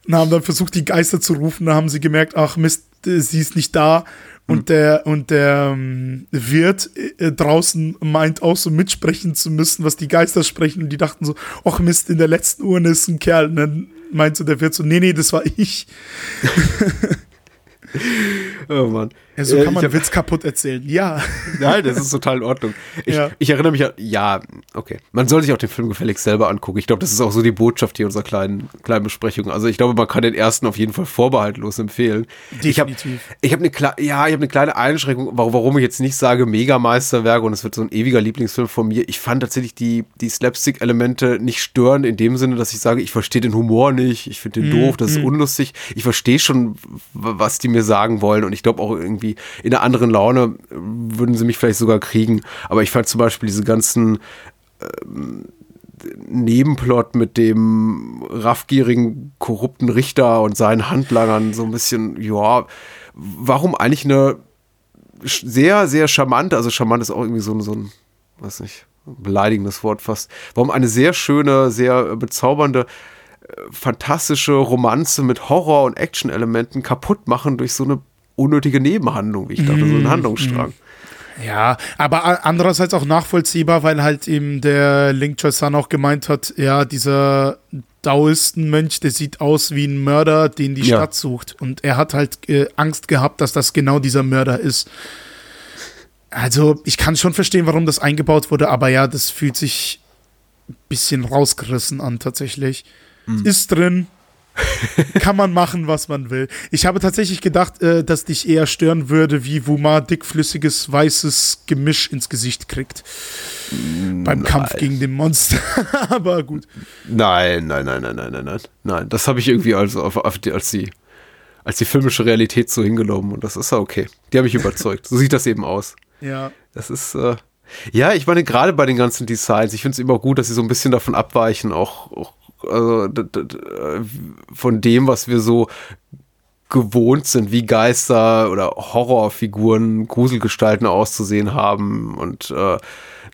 und haben dann versucht, die Geister zu rufen. Da haben sie gemerkt, ach Mist, äh, sie ist nicht da. Und der, und der ähm, Wirt äh, draußen meint auch so mitsprechen zu müssen, was die Geister sprechen. Und die dachten so, ach Mist, in der letzten Urne ist ein Kerl. Und dann meint so der Wirt so, nee, nee, das war ich. Oh Mann. Ja, so Äh, kann man einen Witz kaputt erzählen. Ja. Nein, das ist total in Ordnung. Ich, Ja. ich erinnere mich an, ja, okay. Man soll sich auch den Film gefälligst selber angucken. Ich glaube, das ist auch so die Botschaft hier unserer kleinen, kleinen Besprechung. Also ich glaube, man kann den ersten auf jeden Fall vorbehaltlos empfehlen. Ich habe Definitiv. ich hab eine, ja, ich hab eine kleine Einschränkung, warum, ich jetzt nicht sage Megameisterwerk und es wird so ein ewiger Lieblingsfilm von mir. Ich fand tatsächlich die, die Slapstick-Elemente nicht störend in dem Sinne, dass ich sage, ich verstehe den Humor nicht, ich finde den doof, das ist unlustig. Ich verstehe schon, was die mir sagen wollen und ich glaube auch irgendwie in einer anderen Laune würden sie mich vielleicht sogar kriegen. Aber ich fand zum Beispiel diese ganzen ähm, Nebenplot mit dem raffgierigen, korrupten Richter und seinen Handlangern so ein bisschen, ja, warum eigentlich eine sehr, sehr charmante, also charmant ist auch irgendwie so ein, so ein, weiß nicht, beleidigendes Wort fast, warum eine sehr schöne, sehr bezaubernde, äh, fantastische Romanze mit Horror- und Action-Elementen kaputt machen durch so eine unnötige Nebenhandlung, wie ich dachte, so einen Handlungsstrang. Ja, aber andererseits auch nachvollziehbar, weil halt eben der Link Choi Sun auch gemeint hat, ja, dieser Daoisten-Mönch, der sieht aus wie ein Mörder, den die Ja. Stadt sucht. Und er hat halt äh, Angst gehabt, dass das genau dieser Mörder ist. Also, ich kann schon verstehen, warum das eingebaut wurde, aber ja, das fühlt sich ein bisschen rausgerissen an, tatsächlich. Ist drin, kann man machen, was man will. Ich habe tatsächlich gedacht, äh, dass dich eher stören würde, wie Wuma dickflüssiges weißes Gemisch ins Gesicht kriegt. Beim Kampf gegen den Monster. Aber gut. Nein, nein, nein, nein, nein, nein, nein. Nein, das habe ich irgendwie als, auf, auf die, als, die, als die filmische Realität so hingenommen und das ist ja okay. Die haben mich überzeugt. So sieht das eben aus. Ja. Das ist, äh, ja, ich meine, gerade bei den ganzen Designs, ich finde es immer gut, dass sie so ein bisschen davon abweichen, auch, auch also, von dem, was wir so gewohnt sind, wie Geister oder Horrorfiguren, Gruselgestalten auszusehen haben und äh,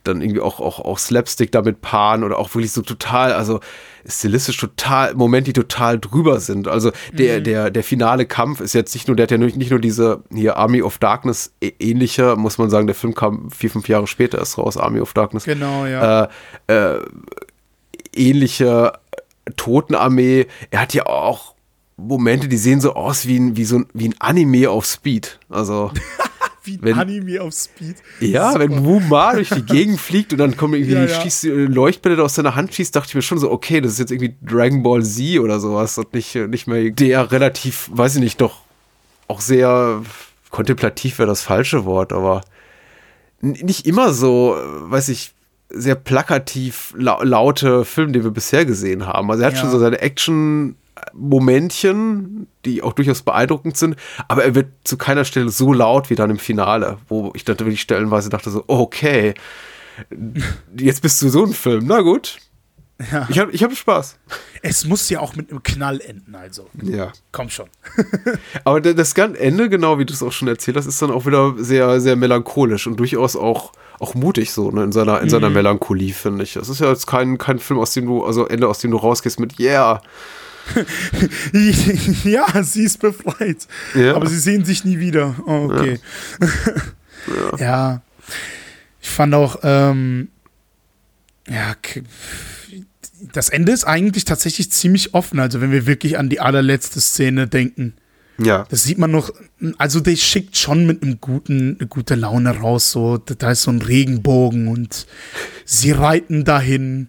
dann irgendwie auch, auch, auch Slapstick damit paaren oder auch wirklich so total, also stilistisch total, Momente, die total drüber sind. Also der, der, der finale Kampf ist jetzt nicht nur, der hat ja nicht nur diese hier Army of Darkness ä- ähnlicher, muss man sagen, der Film kam vier, fünf Jahre später erst raus, Army of Darkness Genau, ja. äh, äh, ähnliche Totenarmee. Er hat ja auch Momente, die sehen so aus wie ein, wie so ein, wie ein Anime auf Speed. Also, wie ein wenn- Anime auf Speed. ja, Super. wenn Wu Ma durch die Gegend fliegt und dann kommen irgendwie Ja, die ja. schießt, äh, Leuchtbälle aus seiner Hand schießt, dachte ich mir schon so, okay, das ist jetzt irgendwie Dragon Ball Z oder sowas und nicht, äh, nicht mehr der relativ, weiß ich nicht, doch auch sehr kontemplativ wäre das falsche Wort, aber nicht immer so, äh, weiß ich, sehr plakativ lau laute Film, den wir bisher gesehen haben. Also er hat Ja. schon so seine Action-Momentchen, die auch durchaus beeindruckend sind, aber er wird zu keiner Stelle so laut wie dann im Finale, wo ich dann wirklich stellenweise dachte so, okay, jetzt bist du so ein Film, na gut. Ja. Ich habe ich hab Spaß. Es muss ja auch mit einem Knall enden, also. Ja. Komm schon. Aber da- das ganze Ende, genau wie du es auch schon erzählt hast, ist dann auch wieder sehr, sehr melancholisch und durchaus auch, auch mutig so, ne, in seiner, in seiner Melancholie, finde ich. Das ist ja jetzt kein, kein Film, aus dem du, also Ende, aus dem du rausgehst mit Yeah. ja, sie ist befreit. Ja. Aber sie sehen sich nie wieder. Oh, okay. Ja. Ich fand auch, ähm, ja, das Ende ist eigentlich tatsächlich ziemlich offen. Also, wenn wir wirklich an die allerletzte Szene denken. Ja. Das sieht man noch, also der schickt schon mit einem guten, eine gute Laune raus, so, da ist so ein Regenbogen und sie reiten dahin.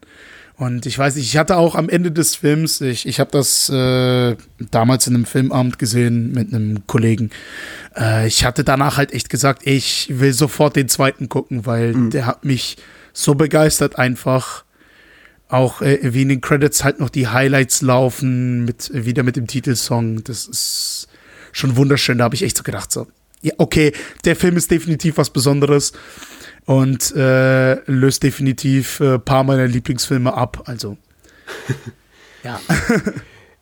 Und ich weiß nicht, ich hatte auch am Ende des Films, ich, ich habe das äh, damals in einem Filmabend gesehen mit einem Kollegen. Äh, ich hatte danach halt echt gesagt, ich will sofort den zweiten gucken, weil der hat mich so begeistert einfach. Auch äh, wie in den Credits halt noch die Highlights laufen, mit, wieder mit dem Titelsong. Das ist schon wunderschön. Da habe ich echt so gedacht, so, ja, okay, der Film ist definitiv was Besonderes und äh, löst definitiv ein äh, paar meiner Lieblingsfilme ab. Also, ja.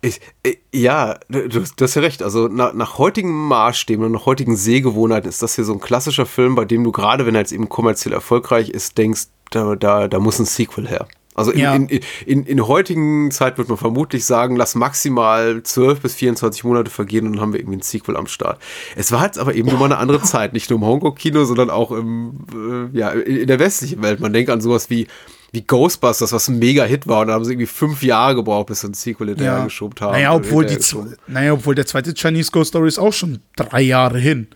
Ich, äh, ja, du, du hast ja recht. Also nach, nach heutigen Maßstäben und nach heutigen Sehgewohnheiten ist das hier so ein klassischer Film, bei dem du gerade, wenn er jetzt eben kommerziell erfolgreich ist, denkst, da, da, da muss ein Sequel her. Also in, Ja. in, in, in heutigen Zeit wird man vermutlich sagen, lass maximal 12 bis 24 Monate vergehen und dann haben wir irgendwie ein Sequel am Start. Es war jetzt aber eben nur mal eine andere Zeit, nicht nur im Hongkong-Kino, sondern auch im, äh, ja, in der westlichen Welt. Man denkt an sowas wie, wie Ghostbusters, was ein Mega-Hit war und da haben sie irgendwie fünf Jahre gebraucht, bis sie ein Sequel hinterher ja. geschoben haben. Naja, obwohl, die, Hinterhergeschoben. naja, obwohl der zweite Chinese Ghost Story ist auch schon drei Jahre hin.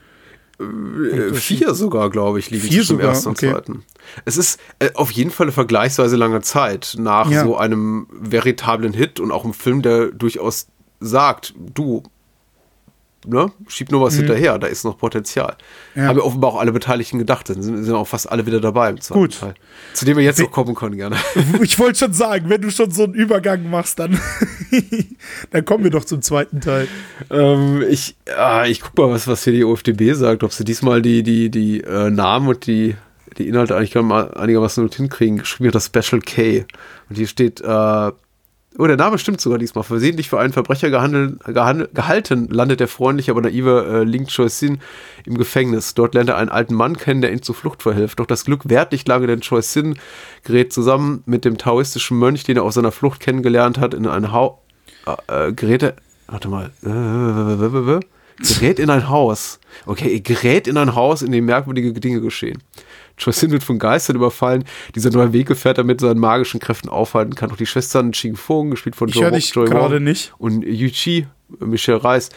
Äh, vier sogar, glaube ich, liegen Vier zwischen dem sogar, ersten und okay. zweiten. Es ist äh, auf jeden Fall eine vergleichsweise lange Zeit nach Ja. so einem veritablen Hit und auch einem Film, der durchaus sagt, du, ne, schieb nur was hinterher, da ist noch Potenzial. Mhm. Ja. Haben ja offenbar auch alle Beteiligten gedacht, sind, sind auch fast alle wieder dabei im zweiten Gut. Teil. Zu dem wir jetzt noch kommen können, gerne. Ich wollte schon sagen, wenn du schon so einen Übergang machst, dann, dann kommen wir doch zum zweiten Teil. Ähm, ich ah, ich guck mal, was, was hier die OFDB sagt, ob sie diesmal die, die, die äh, Namen und die, die Inhalte eigentlich einigermaßen gut hinkriegen. Geschrieben hat das Special K. Und hier steht, äh, oh, der Name stimmt sogar diesmal. Versehentlich für einen Verbrecher gehalten, landet der freundliche, aber naive äh, Link Choi Sin im Gefängnis. Dort lernt er einen alten Mann kennen, der ihm zur Flucht verhilft. Doch das Glück währt nicht lange, denn Choi Sin gerät zusammen mit dem taoistischen Mönch, den er auf seiner Flucht kennengelernt hat, in ein Haus. Äh, gerät er, warte mal, äh, gerät in ein Haus. Okay, er gerät in ein Haus, in dem merkwürdige Dinge geschehen. Chosin wird von Geistern überfallen. Dieser neue Weggefährte mit seinen magischen Kräften aufhalten kann. Auch die Schwestern Ching Fung, gespielt von Ich höre dich Joy gerade nicht. und Yu Chi, Michelle Reis,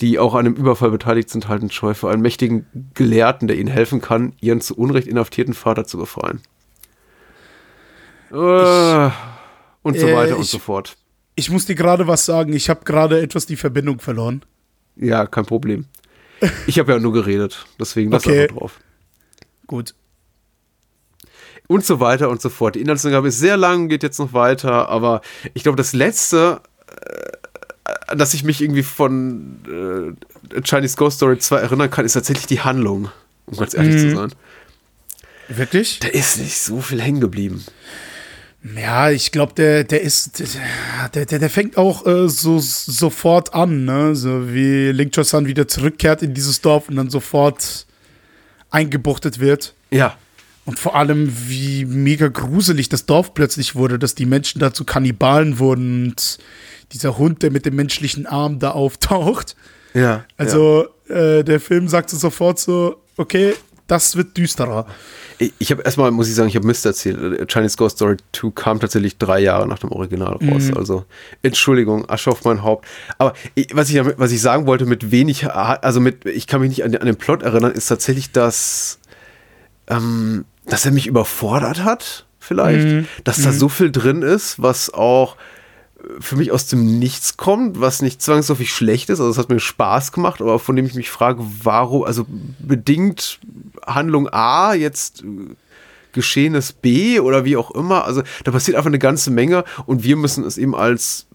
die auch an einem Überfall beteiligt sind, halten Choi für einen mächtigen Gelehrten, der ihnen helfen kann, ihren zu Unrecht inhaftierten Vater zu befreien. Äh, und so äh, weiter und ich- so fort. Ich muss dir gerade was sagen. Ich habe gerade etwas die Verbindung verloren. Ja, kein Problem. Ich habe ja nur geredet, deswegen lass Okay. einfach drauf. Gut. Und so weiter und so fort. Die Inhaltsangabe ist sehr lang, geht jetzt noch weiter, aber ich glaube, das letzte, äh, an das ich mich irgendwie von äh, Chinese Ghost Story 2 erinnern kann, ist tatsächlich die Handlung, um ganz ehrlich zu sein. Wirklich? Da ist nicht so viel hängen geblieben. Ja, ich glaube, der, der ist, der, der, der fängt auch äh, so sofort an, ne? So wie Link Chosan wieder zurückkehrt in dieses Dorf und dann sofort eingebuchtet wird. Ja, Und vor allem, wie mega gruselig das Dorf plötzlich wurde, dass die Menschen da zu Kannibalen wurden und dieser Hund, der mit dem menschlichen Arm da auftaucht. ja. Also, äh, der Film sagte sofort so, okay, das wird düsterer. Ich, habe erstmal, muss ich sagen, ich habe Mist erzählt. Chinese Ghost Story 2 kam tatsächlich drei Jahre nach dem Original raus. Also, Entschuldigung, Asche auf mein Haupt. Aber ich, was, ich, damit- was ich sagen wollte, mit wenig, also mit, ich kann mich nicht an, den- an den Plot erinnern, ist tatsächlich, dass, ähm, dass er mich überfordert hat, vielleicht. Dass da so viel drin ist, was auch für mich aus dem Nichts kommt, was nicht zwangsläufig schlecht ist. Also es hat mir Spaß gemacht, aber von dem ich mich frage, warum, also bedingt Handlung A jetzt äh, Geschehenes B oder wie auch immer. Also da passiert einfach eine ganze Menge und wir müssen es eben als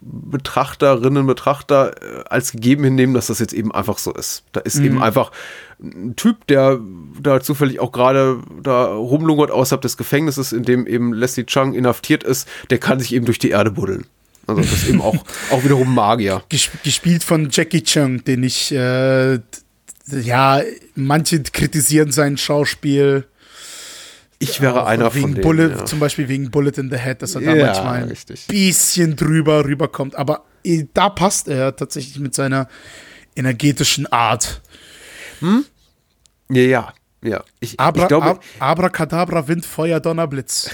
Betrachterinnen, Betrachter äh, als gegeben hinnehmen, dass das jetzt eben einfach so ist. Da ist eben einfach ein Typ, der da zufällig auch gerade da rumlungert außerhalb des Gefängnisses, in dem eben Leslie Chung inhaftiert ist, der kann sich eben durch die Erde buddeln. Also das ist eben auch, auch wiederum Magier. Ges gespielt von Jackie Chung, den ich, äh, ja, manche kritisieren sein Schauspiel. Ich wäre Auch einer von denen. Bullet, ja. Zum Beispiel wegen Bullet in the Head, dass er da Ja, manchmal ein richtig. bisschen drüber rüberkommt. Aber äh, da passt er tatsächlich mit seiner energetischen Art. Ja, ja. ja. Ich, Abra ich glaube, Ab Abracadabra, Wind, Feuer, Donner, Blitz.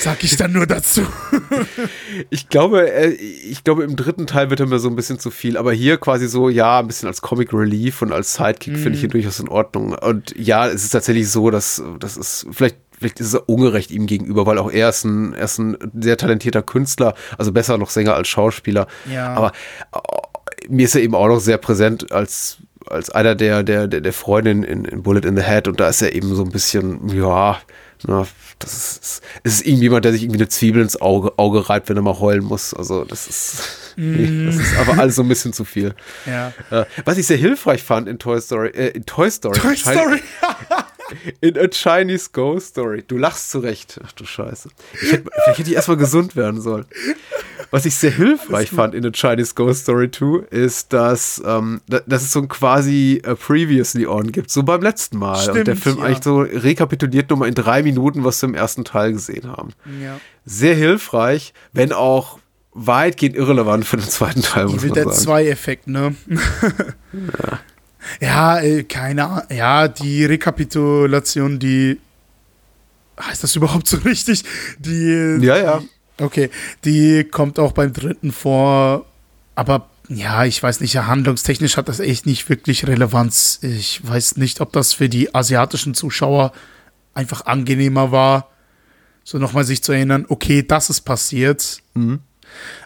Sag ich dann nur dazu. Ich glaube, äh, ich glaube, im dritten Teil wird er mir so ein bisschen zu viel, aber hier quasi so, ja, ein bisschen als Comic Relief und als Sidekick finde ich ihn durchaus in Ordnung. Und ja, es ist tatsächlich so, dass das ist vielleicht Vielleicht ist er ungerecht ihm gegenüber, weil auch er ist ein, er ist ein sehr talentierter Künstler, also besser noch Sänger als Schauspieler. Ja. Aber äh, mir ist er eben auch noch sehr präsent als, als einer der, der, der, der Freundin in, in Bullet in the Head und da ist er eben so ein bisschen, ja, na, das ist, es ist ihm jemand, der sich irgendwie eine Zwiebel ins Auge, Auge reibt, wenn er mal heulen muss. Also das ist, nee, das ist aber alles so ein bisschen zu viel. Ja. Was ich sehr hilfreich fand in Toy Story, äh, in Toy Story, Toy Story. in A Chinese Ghost Story. Du lachst zurecht. Ach du Scheiße. Ich hätte, vielleicht hätte ich erstmal gesund werden sollen. Was ich sehr hilfreich fand in A Chinese Ghost Story 2 ist, dass, ähm, da- dass es so ein quasi äh, Previously On gibt, so beim letzten Mal. Und der Stimmt, Film ja. eigentlich so rekapituliert nur mal in drei Minuten, was wir im ersten Teil gesehen haben. Ja. Sehr hilfreich, wenn auch weitgehend irrelevant für den zweiten Teil, muss Evil man Dead sagen. 2 Effekt, ne? ja, äh, keine Ahnung. Ja, die Rekapitulation, die heißt das überhaupt so richtig? Die Ja, ja. Okay, die kommt auch beim dritten vor, aber ja, ich weiß nicht, handlungstechnisch hat das echt nicht wirklich Relevanz. Ich weiß nicht, ob das für die asiatischen Zuschauer einfach angenehmer war, so nochmal sich zu erinnern, okay, das ist passiert.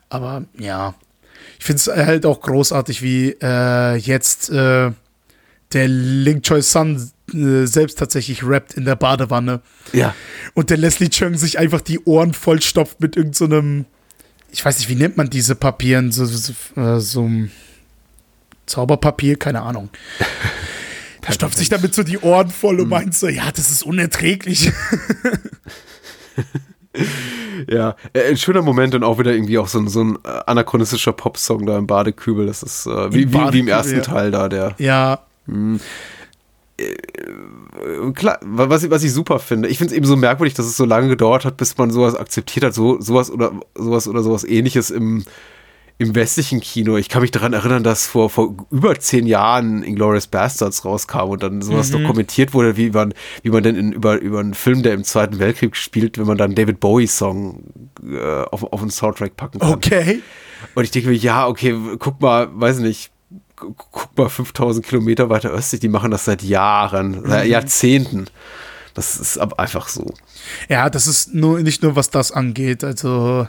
Aber ja, ich finde es halt auch großartig, wie äh, jetzt äh, der Link Choi Sun äh, selbst tatsächlich rappt in der Badewanne. Ja. Und der Leslie Chung sich einfach die Ohren vollstopft mit irgendeinem, ich weiß nicht, wie nennt man diese Papieren? So, so, äh, so ein Zauberpapier, keine Ahnung. Er stopft sich damit so die Ohren voll und meint so, ja, das ist unerträglich. Ja, äh, ein schöner Moment und auch wieder irgendwie auch so ein, so ein äh, anachronistischer Popsong da im Badekübel. Das ist äh, wie, wie, wie im Badekübel, ersten ja. Teil da, der. ja, Äh, Klar, wa- was ich, was ich super finde. Ich finde es eben so merkwürdig, dass es so lange gedauert hat, bis man sowas akzeptiert hat, so, sowas oder sowas oder sowas ähnliches im, im westlichen Kino. Ich kann mich daran erinnern, dass vor, vor über zehn Jahren Inglourious Bastards rauskam und dann sowas dokumentiert wurde, wie man, wie man denn in, über, über einen Film, der im Zweiten Weltkrieg spielt, wenn man dann David Bowie-Song äh, auf, auf einen Soundtrack packen kann. okay. Und ich denke mir, ja, okay, guck mal, weiß nicht, guck mal 5000 Kilometer weiter östlich, die machen das seit Jahren, seit Jahrzehnten. Das ist einfach so. Ja, das ist nur nicht nur was das angeht, also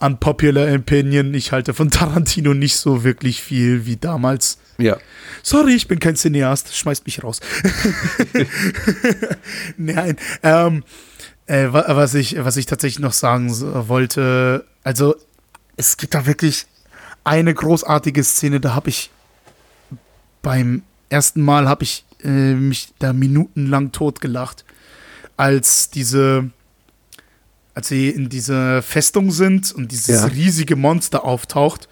unpopular opinion. Ich halte von Tarantino nicht so wirklich viel wie damals. Ja. Sorry, ich bin kein Cineast, schmeißt mich raus. Nein, ähm, äh, wa- was, ich, was ich tatsächlich noch sagen wollte, also es gibt da wirklich eine großartige Szene, da habe ich beim ersten Mal habe ich äh, mich da minutenlang totgelacht, als diese als sie in dieser Festung sind und dieses Ja. riesige Monster auftaucht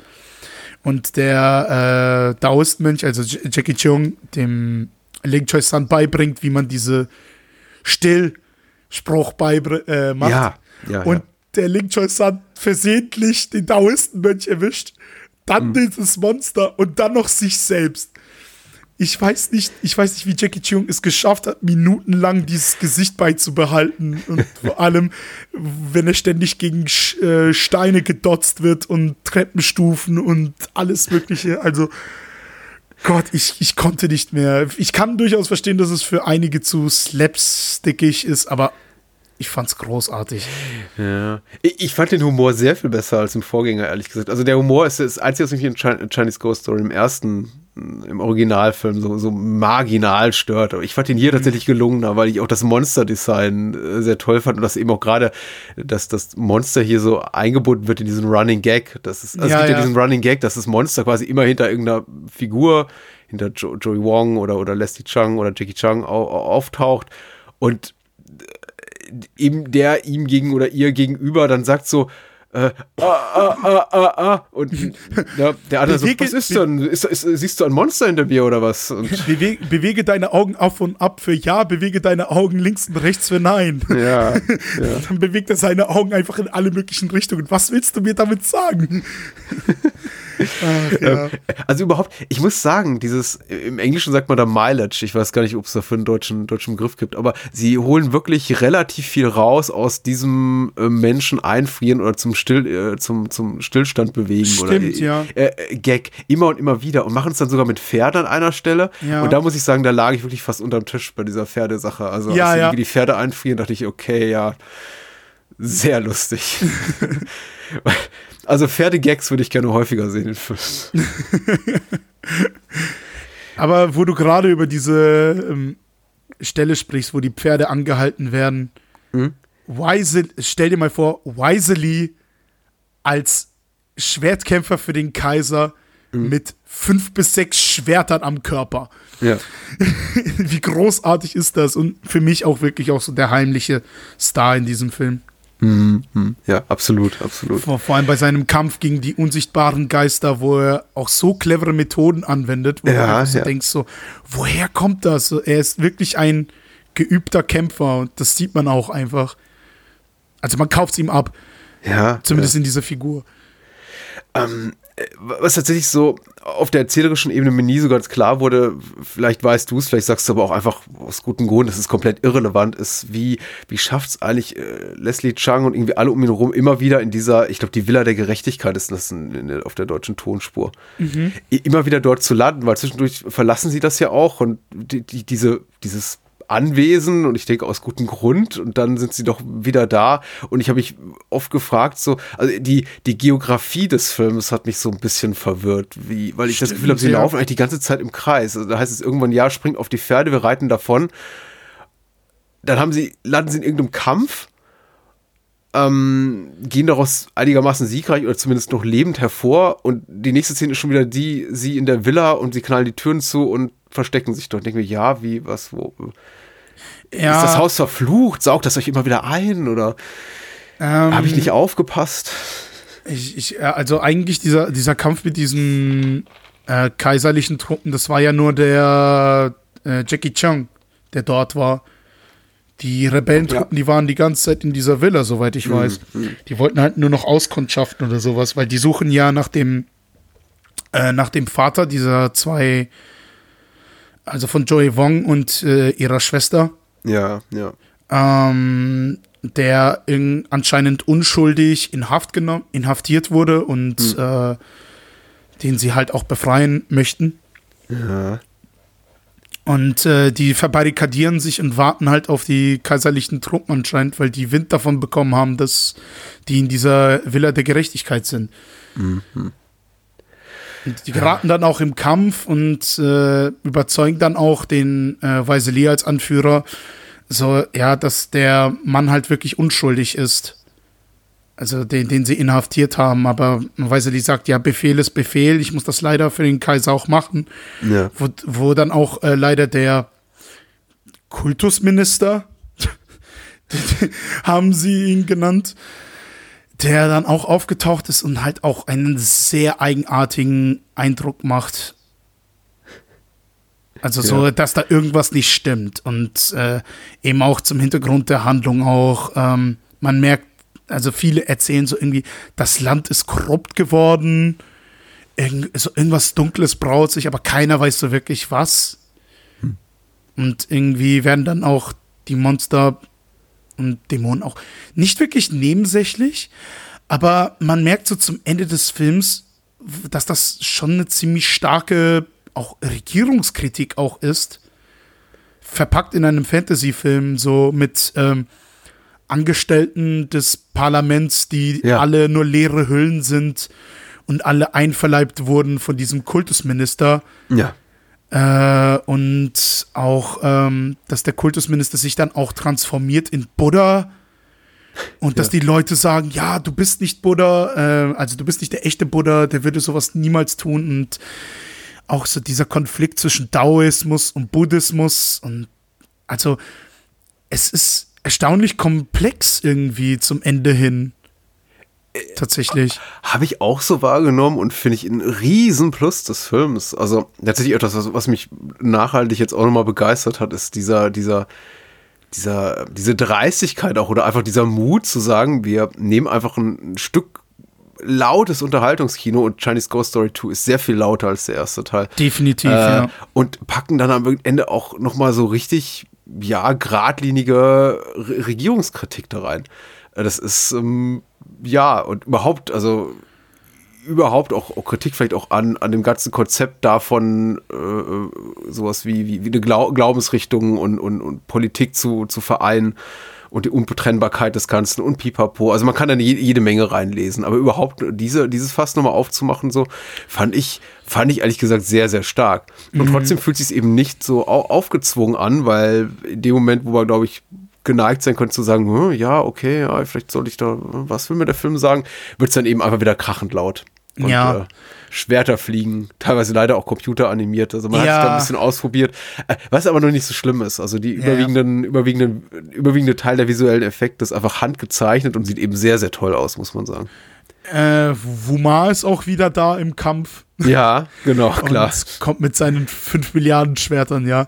und der äh, Daoist-Mönch, also Jackie Chung, dem Ling Choi San beibringt, wie man diese Stillspruch äh, macht. Ja, ja, und ja. der Ling Choi San versehentlich den Daoisten-Mönch erwischt, dann Hm. dieses Monster und dann noch sich selbst. Ich weiß nicht, ich weiß nicht, wie Jackie Chung es geschafft hat, minutenlang dieses Gesicht beizubehalten und vor allem, wenn er ständig gegen äh, Steine gedotzt wird und Treppenstufen und alles Mögliche. Also Gott, ich, ich konnte nicht mehr. Ich kann durchaus verstehen, dass es für einige zu slapstickig ist, aber ich fand's großartig. Ja. Ich, fand den Humor sehr viel besser als im Vorgänger, ehrlich gesagt. Also der Humor ist das Einzige, was mich in Chi- Chinese Ghost Story im ersten, im Originalfilm so, so marginal stört. Aber ich fand ihn hier tatsächlich gelungener, weil ich auch das Monster-Design äh, sehr toll fand und dass eben auch gerade, dass das Monster hier so eingebunden wird in diesen Running Gag. Das ist, also Ja, es gibt ja, ja. diesen Running Gag, dass das Monster quasi immer hinter irgendeiner Figur, hinter jo Joey Wong oder, oder Leslie Chung oder Jackie Chung au au auftaucht und ihm, der ihm gegen oder ihr gegenüber dann sagt so, äh, ah, ah, ah, ah, ah. Und ja, der andere so, was ist denn? Ist, ist, siehst du ein Monster hinter mir oder was? Und, Bewege, bewege deine Augen auf und ab für Ja, bewege deine Augen links und rechts für Nein. ja, ja. Dann bewegt er seine Augen einfach in alle möglichen Richtungen. Was willst du mir damit sagen? Ach, ja. Also überhaupt, ich muss sagen, dieses, im Englischen sagt man da Mileage, ich weiß gar nicht, ob es dafür einen deutschen, deutschen Begriff gibt, aber sie holen wirklich relativ viel raus aus diesem äh, Menschen einfrieren oder zum, Still, äh, zum, zum Stillstand bewegen oder Stimmt, ja. äh, äh, Gag immer und immer wieder und machen es dann sogar mit Pferden an einer Stelle. Ja. Und da muss ich sagen, da lag ich wirklich fast unterm Tisch bei dieser Pferdesache. Also Ja, als irgendwie die Pferde einfrieren, dachte ich, okay, ja, sehr lustig. also Pferdegags würde ich gerne häufiger sehen in Filmen. Aber wo du gerade über diese ähm, Stelle sprichst, wo die Pferde angehalten werden, Mhm. Wisely, stell dir mal vor, Wisely als Schwertkämpfer für den Kaiser Mhm. mit fünf bis sechs Schwertern am Körper. Ja. Wie großartig ist das? Und für mich auch wirklich auch so der heimliche Star in diesem Film. Ja, absolut, absolut. Vor, vor allem bei seinem Kampf gegen die unsichtbaren Geister, wo er auch so clevere Methoden anwendet, wo Ja, du so ja. denkst so, woher kommt das? Er ist wirklich ein geübter Kämpfer und das sieht man auch einfach. Also man kauft es ihm ab, Ja. zumindest in dieser Figur. Was tatsächlich so auf der erzählerischen Ebene mir nie so ganz klar wurde, vielleicht weißt du es, vielleicht sagst du aber auch einfach aus gutem Grund, dass es komplett irrelevant ist, wie, wie schafft es eigentlich äh, Leslie Chung und irgendwie alle um ihn herum immer wieder in dieser, ich glaube, die Villa der Gerechtigkeit ist das in, in, auf der deutschen Tonspur, I- immer wieder dort zu landen, weil zwischendurch verlassen sie das ja auch und die, die, diese, dieses Anwesen und ich denke aus gutem Grund und dann sind sie doch wieder da und ich habe mich oft gefragt so also die die Geografie des Films hat mich so ein bisschen verwirrt wie weil ich das Gefühl habe sie Stimmt, ja. laufen eigentlich die ganze Zeit im Kreis also da heißt es irgendwann ja springt auf die Pferde wir reiten davon dann haben sie landen sie in irgendeinem Kampf ähm, gehen daraus einigermaßen siegreich oder zumindest noch lebend hervor und die nächste Szene ist schon wieder die sie in der Villa und sie knallen die Türen zu und verstecken sich dort. Denken wir, ja, wie, was, wo? Ja, Ist das Haus verflucht? Saugt das euch immer wieder ein? Oder ähm, habe ich nicht aufgepasst? Ich, ich, also eigentlich dieser, dieser Kampf mit diesen äh, kaiserlichen Truppen, das war ja nur der äh, Jackie Chung, der dort war. Die Rebellentruppen, die waren die ganze Zeit in dieser Villa, soweit ich weiß. Die wollten halt nur noch auskundschaften oder sowas, weil die suchen ja nach dem äh, nach dem Vater dieser zwei, also von Joey Wong und äh, ihrer Schwester Ja, ja. ähm, der in, anscheinend unschuldig in Haft genommen, inhaftiert wurde und äh, den sie halt auch befreien möchten. Ja. Und äh, die verbarrikadieren sich und warten halt auf die kaiserlichen Truppen anscheinend, weil die Wind davon bekommen haben, dass die in dieser Villa der Gerechtigkeit sind. Und die geraten dann auch im Kampf und äh, überzeugen dann auch den äh, Weiseli als Anführer, so, ja, dass der Mann halt wirklich unschuldig ist. Also den, den sie inhaftiert haben, aber Weiseli sagt, ja, Befehl ist Befehl, ich muss das leider für den Kaiser auch machen. Ja. Wo, wo dann auch äh, leider der Kultusminister, haben sie ihn genannt, der dann auch aufgetaucht ist und halt auch einen sehr eigenartigen Eindruck macht. Also so, Ja. dass da irgendwas nicht stimmt. Und äh, eben auch zum Hintergrund der Handlung auch, ähm, man merkt, also viele erzählen so irgendwie, das Land ist korrupt geworden, irgend, so irgendwas Dunkles braut sich, aber keiner weiß so wirklich was. Und irgendwie werden dann auch die Monster und Dämonen auch nicht wirklich nebensächlich, aber man merkt so zum Ende des Films, dass das schon eine ziemlich starke auch Regierungskritik auch ist. Verpackt in einem Fantasy-Film, so mit ähm, Angestellten des Parlaments, die Ja. alle nur leere Hüllen sind und alle einverleibt wurden von diesem Kultusminister. Ja. Äh, und auch, ähm, dass der Kultusminister sich dann auch transformiert in Buddha. Und dass die Leute sagen, ja, du bist nicht Buddha, äh, also du bist nicht der echte Buddha, der würde sowas niemals tun. Und auch so dieser Konflikt zwischen Daoismus und Buddhismus. Und also es ist erstaunlich komplex irgendwie zum Ende hin. Tatsächlich. Habe ich auch so wahrgenommen und finde ich ein Riesenplus des Films. Also tatsächlich etwas, was, was mich nachhaltig jetzt auch nochmal begeistert hat, ist dieser, dieser, dieser, diese Dreistigkeit auch oder einfach dieser Mut zu sagen, wir nehmen einfach ein Stück lautes Unterhaltungskino und Chinese Ghost Story 2 ist sehr viel lauter als der erste Teil. Definitiv, Äh, ja. Und packen dann am Ende auch nochmal so richtig, ja, geradlinige Re Regierungskritik da rein. Äh, Das ist, ähm, ja, und überhaupt, also überhaupt auch, auch Kritik vielleicht auch an, an dem ganzen Konzept davon, äh, sowas wie, wie, wie eine Glau Glaubensrichtung und, und, und Politik zu, zu vereinen und die Unbetrennbarkeit des Ganzen und pipapo. Also man kann da jede, jede Menge reinlesen, aber überhaupt diese, dieses Fass nochmal aufzumachen, so, fand ich, fand ich ehrlich gesagt sehr, sehr stark. Und trotzdem fühlt sich eben nicht so au aufgezwungen an, weil in dem Moment, wo man, glaube ich, geneigt sein könnte zu sagen, hm, ja, okay, ja, vielleicht sollte ich da, was will mir der Film sagen, wird es dann eben einfach wieder krachend laut. Und, Ja. Äh, Schwerter fliegen, teilweise leider auch computeranimiert. Also man hat Ja. sich da ein bisschen ausprobiert, äh, was aber noch nicht so schlimm ist. Also die Ja, überwiegenden, überwiegenden, überwiegende Teil der visuellen Effekte ist einfach handgezeichnet und sieht eben sehr, sehr toll aus, muss man sagen. Äh, Wumar ist auch wieder da im Kampf. Ja, genau, klar. Kommt mit seinen 5 Milliarden Schwertern, ja.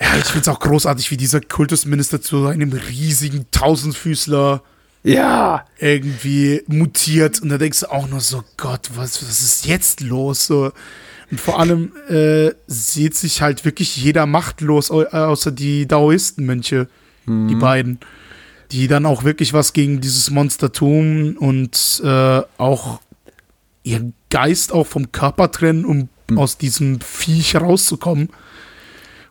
Ja, ich finde es auch großartig, wie dieser Kultusminister zu einem riesigen Tausendfüßler Ja, irgendwie mutiert. Und da denkst du auch nur so, Gott, was, was ist jetzt los? So. Und vor allem äh, sieht sich halt wirklich jeder machtlos, au- außer die Daoistenmönche, die beiden, die dann auch wirklich was gegen dieses Monster tun und äh, auch ihren Geist auch vom Körper trennen, um aus diesem Viech rauszukommen.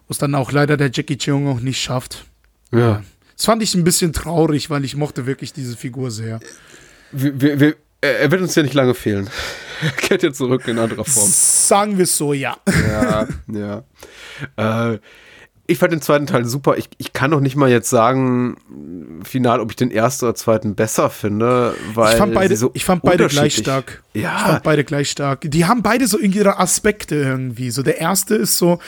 Was dann auch leider der Jackie Cheung auch nicht schafft. ja. Das fand ich ein bisschen traurig, weil ich mochte wirklich diese Figur sehr. Wir, wir, wir, er wird uns ja nicht lange fehlen. Er kehrt ja zurück in anderer Form. Sagen wir es so, ja. Ja, ja. Äh, ich fand den zweiten Teil super. Ich, ich kann noch nicht mal jetzt sagen, final, ob ich den ersten oder zweiten besser finde, weil Ich fand beide, so ich fand beide gleich stark. Ja. Ich fand beide gleich stark. Die haben beide so ihre Aspekte irgendwie. So der erste ist so,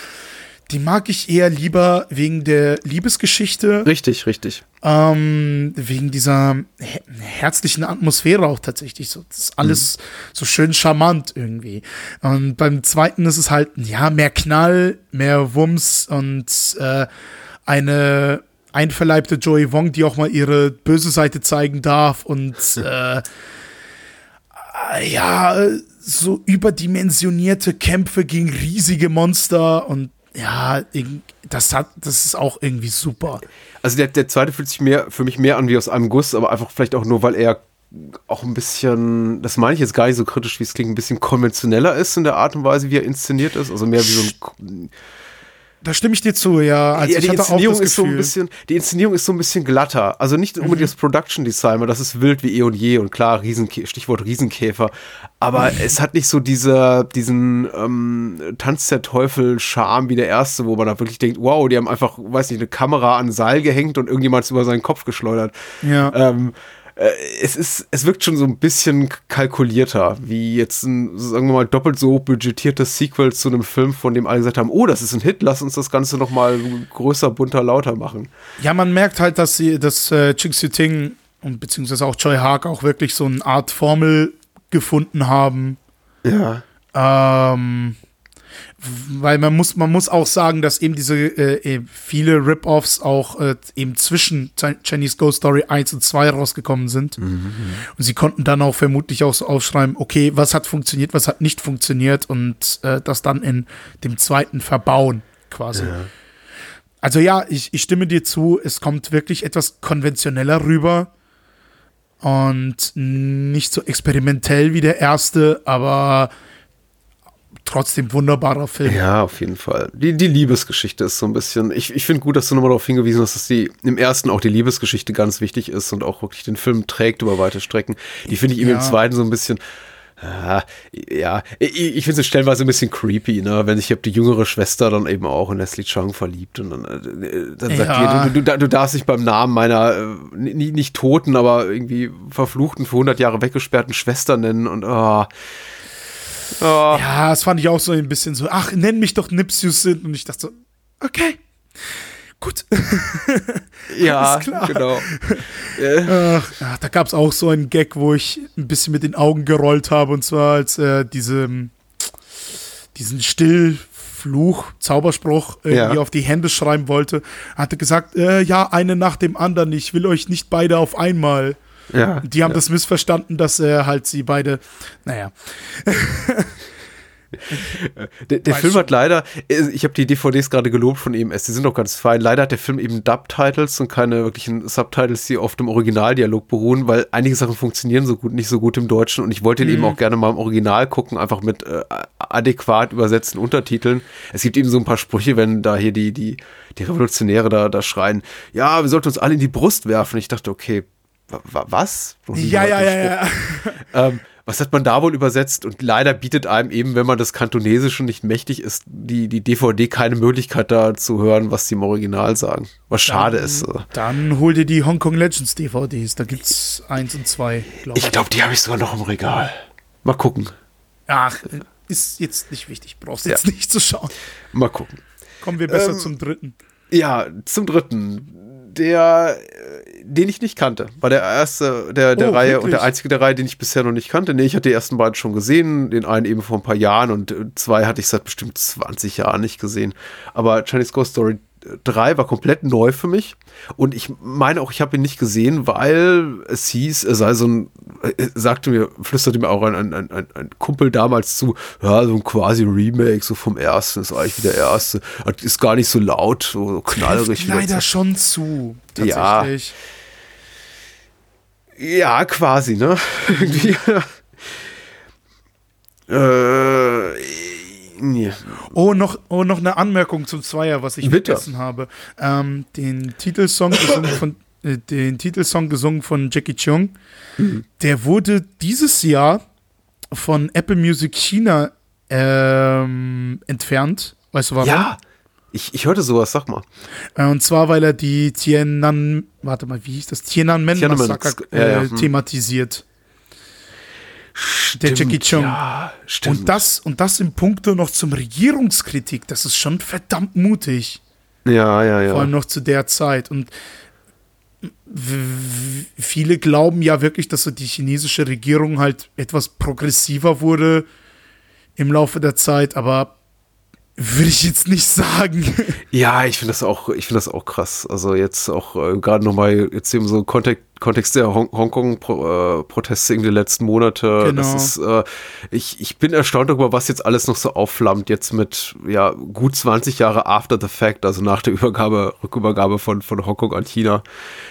die mag ich eher lieber wegen der Liebesgeschichte, Richtig, richtig. ähm, wegen dieser her herzlichen Atmosphäre auch tatsächlich. So, das ist alles so schön charmant irgendwie. Und beim zweiten ist es halt, ja, mehr Knall, mehr Wumms und äh, eine einverleibte Joey Wong, die auch mal ihre böse Seite zeigen darf und äh, ja, so überdimensionierte Kämpfe gegen riesige Monster und ja, das hat, das ist auch irgendwie super. Also der, der zweite fühlt sich mehr, für mich mehr an wie aus einem Guss, aber einfach vielleicht auch nur, weil er auch ein bisschen, das meine ich jetzt gar nicht so kritisch, wie es klingt, ein bisschen konventioneller ist in der Art und Weise, wie er inszeniert ist. Also mehr wie so ein Da stimme ich dir zu, ja. Also ja, die Inszenierung ist so ein bisschen, die Inszenierung ist so ein bisschen glatter. Also nicht unbedingt Mhm. das Production Design, weil das ist wild wie eh und je und klar, Riesenkä Stichwort Riesenkäfer. Aber Mhm. es hat nicht so diese, diesen ähm, Tanz der Teufel-Charme wie der erste, wo man da wirklich denkt, wow, die haben einfach, weiß nicht, eine Kamera an Seil gehängt und irgendjemand ist über seinen Kopf geschleudert. Ja. Ähm, äh, es ist, es wirkt schon so ein bisschen kalkulierter, wie jetzt ein, sagen wir mal, doppelt so budgetiertes Sequel zu einem Film, von dem alle gesagt haben, oh, das ist ein Hit, lass uns das Ganze noch mal größer, bunter, lauter machen. Ja, man merkt halt, dass sie, dass äh, Ching Siu Ting und beziehungsweise auch Choi Haag auch wirklich so eine Art Formel gefunden haben. Ja. Ähm, weil man muss, man muss auch sagen, dass eben diese äh, äh, viele Rip-Offs auch äh, eben zwischen Chi- Chinese Ghost Story 1 und 2 rausgekommen sind. Und sie konnten dann auch vermutlich auch so aufschreiben, okay, was hat funktioniert, was hat nicht funktioniert und äh, das dann in dem zweiten verbauen, quasi. Also ja, ich, ich stimme dir zu, es kommt wirklich etwas konventioneller rüber und nicht so experimentell wie der erste, aber trotzdem wunderbarer Film. Ja, auf jeden Fall. Die, die Liebesgeschichte ist so ein bisschen. Ich, ich finde gut, dass du nochmal darauf hingewiesen hast, dass die im ersten auch die Liebesgeschichte ganz wichtig ist und auch wirklich den Film trägt über weite Strecken. Die finde ich eben Ja. im zweiten so ein bisschen. Ah, ja, ich, ich finde es stellenweise ein bisschen creepy, ne? wenn sich die jüngere Schwester dann eben auch in Leslie Chung verliebt und dann, äh, dann sagt Ja. die, du, du, du darfst dich beim Namen meiner äh, nicht, nicht toten, aber irgendwie verfluchten, für 100 Jahre weggesperrten Schwester nennen und ah. Ah. Ja, das fand ich auch so ein bisschen so, ach, nenn mich doch Nipsius sind. Und ich dachte so, okay, gut. Ja, genau. Ach, ja, da gab es auch so einen Gag, wo ich ein bisschen mit den Augen gerollt habe. Und zwar als er diese, diesen Stillfluch, Zauberspruch irgendwie Ja. auf die Hände schreiben wollte. Hat er gesagt, äh, ja, eine nach dem anderen. Ich will euch nicht beide auf einmal. Ja. Die haben das missverstanden, dass er halt sie beide, naja. Der, der Film schon. hat leider, äh, ich habe die DVDs gerade gelobt von EMS, die sind doch ganz fein. Leider hat der Film eben Dub-Titles und keine wirklichen Subtitles, die auf dem Originaldialog beruhen, weil einige Sachen funktionieren so gut, nicht so gut im Deutschen und ich wollte ihn eben auch gerne mal im Original gucken, einfach mit äh, adäquat übersetzten Untertiteln. Es gibt eben so ein paar Sprüche, wenn da hier die, die, die Revolutionäre da, da schreien, ja, wir sollten uns alle in die Brust werfen. Ich dachte, okay, was? Ja, ja, ja, ja. Ähm, was hat man da wohl übersetzt? Und leider bietet einem eben, wenn man das Kantonesische nicht mächtig ist, die, die DVD keine Möglichkeit da zu hören, was die im Original sagen. Was schade ist. äh. Dann hol dir die Hong Kong Legends DVDs. Da gibt's eins und zwei, glaube ich. Ich glaube, die habe ich sogar noch im Regal. Mal gucken. Ach, ist jetzt nicht wichtig. Brauchst jetzt nicht zu schauen. Mal gucken. Kommen wir besser Ähm, zum dritten. Ja, zum dritten. Der, äh, den ich nicht kannte. War der erste der, der Oh, Reihe wirklich? und der einzige der Reihe, den ich bisher noch nicht kannte. Nee, ich hatte die ersten beiden schon gesehen. Den einen eben vor ein paar Jahren und äh, zwei hatte ich seit bestimmt 20 Jahren nicht gesehen. Aber Chinese Ghost Story 3 war komplett neu für mich. Und ich meine auch, ich habe ihn nicht gesehen, weil es hieß, er sei so ein, äh, sagte mir, flüsterte mir auch ein, ein, ein, ein- Kumpel damals zu, ja, so ein quasi Remake, so vom ersten, ist eigentlich wie der erste. Ist gar nicht so laut, so, so knallerig. Leider schon zu. Tatsächlich. Ja, quasi, ne? Irgendwie. äh, nee. Oh, noch, oh, noch eine Anmerkung zum Zweier, was ich Bitte. vergessen habe. Ähm, den Titelsong von äh, den Titelsong gesungen von Jackie Chung. Mhm. Der wurde dieses Jahr von Apple Music China ähm, entfernt. Weißt du warum? Ja, ich, ich hörte sowas, sag mal. Äh, Und zwar, weil er die Tiananmen, warte mal, wie hieß das? Tiananmen Tiananmen, Massaker ja, ja, äh, hm. thematisiert. Der Jackie Chung. Ja, stimmt. Und das, und das im Punkte noch zum Regierungskritik, das ist schon verdammt mutig. ja, ja, ja. Vor allem noch zu der Zeit. Und viele glauben ja wirklich, dass so die chinesische Regierung halt etwas progressiver wurde im Laufe der Zeit, aber würde ich jetzt nicht sagen. Ja, ich finde das auch, ich finde das auch krass. Also jetzt auch äh, gerade nochmal jetzt eben so Kontext, Kontext der Hong Hongkong-Proteste in den letzten Monate. Genau. Ist, äh, ich, ich bin erstaunt darüber, was jetzt alles noch so aufflammt, jetzt mit ja gut 20 Jahre after the fact, also nach der Übergabe, Rückübergabe von, von Hongkong an China,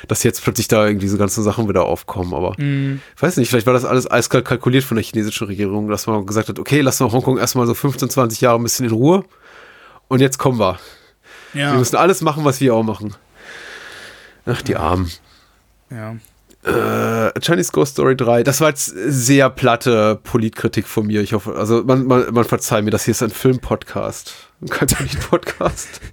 dass jetzt plötzlich da irgendwie diese ganzen Sachen wieder aufkommen. Aber Mhm. ich weiß nicht, vielleicht war das alles eiskalt kalkuliert von der chinesischen Regierung, dass man gesagt hat, okay, lassen wir Hongkong erstmal so 15, 20 Jahre ein bisschen in Ruhe. Und jetzt kommen wir. Ja. Die müssen alles machen, was wir auch machen. Ach, die Armen. Ja. Äh, Chinese Ghost Story 3, das war jetzt sehr platte Politkritik von mir. Ich hoffe, also man, man, man verzeiht mir, das hier ist ein Filmpodcast. Kein Polit-Podcast.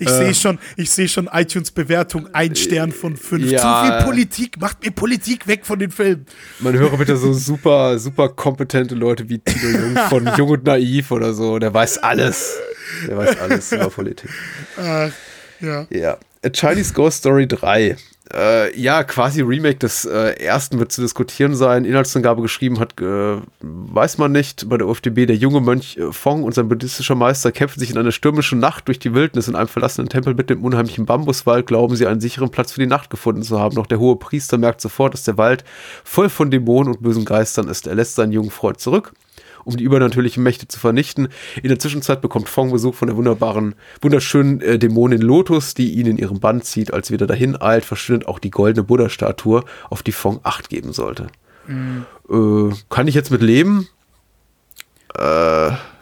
Ich sehe schon, ich sehe schon iTunes-Bewertung, ein Stern von fünf. Ja. Zu viel Politik, macht mir Politik weg von den Filmen. Man höre bitte so super, super kompetente Leute wie Tino Jung von Jung und Naiv oder so. Der weiß alles. Der weiß alles über Politik. Äh, ja. Ja. A Chinese Ghost Story 3. Äh, ja, quasi Remake des äh, ersten wird zu diskutieren sein. Inhaltsangabe geschrieben hat, äh, weiß man nicht. Bei der UFDB, der junge Mönch äh, Fong und sein buddhistischer Meister kämpfen sich in einer stürmischen Nacht durch die Wildnis. In einem verlassenen Tempel mit dem unheimlichen Bambuswald glauben sie, einen sicheren Platz für die Nacht gefunden zu haben. Doch der hohe Priester merkt sofort, dass der Wald voll von Dämonen und bösen Geistern ist. Er lässt seinen jungen Freund zurück um die übernatürlichen Mächte zu vernichten. In der Zwischenzeit bekommt Fong Besuch von der wunderbaren, wunderschönen äh, Dämonin Lotus, die ihn in ihrem Band zieht. Als wieder dahin eilt, verschwindet auch die goldene Buddha-Statue, auf die Fong Acht geben sollte. Äh, kann ich jetzt mit leben?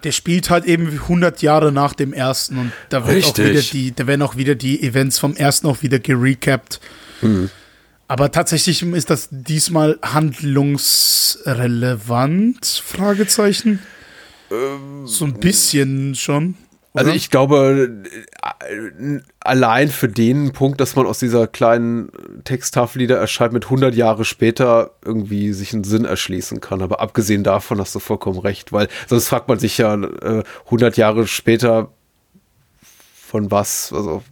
Der spielt halt eben 100 Jahre nach dem ersten und da wird auch wieder die, da werden auch wieder die Events vom ersten auch wieder gerecapt. Aber tatsächlich ist das diesmal handlungsrelevant? Fragezeichen. so ein bisschen schon. Also oder? ich glaube, äh, allein für den Punkt, dass man aus dieser kleinen Texttafel, die da erscheint, mit 100 Jahre später irgendwie sich einen Sinn erschließen kann. Aber abgesehen davon hast du vollkommen recht, weil sonst fragt man sich ja äh, 100 Jahre später von was, also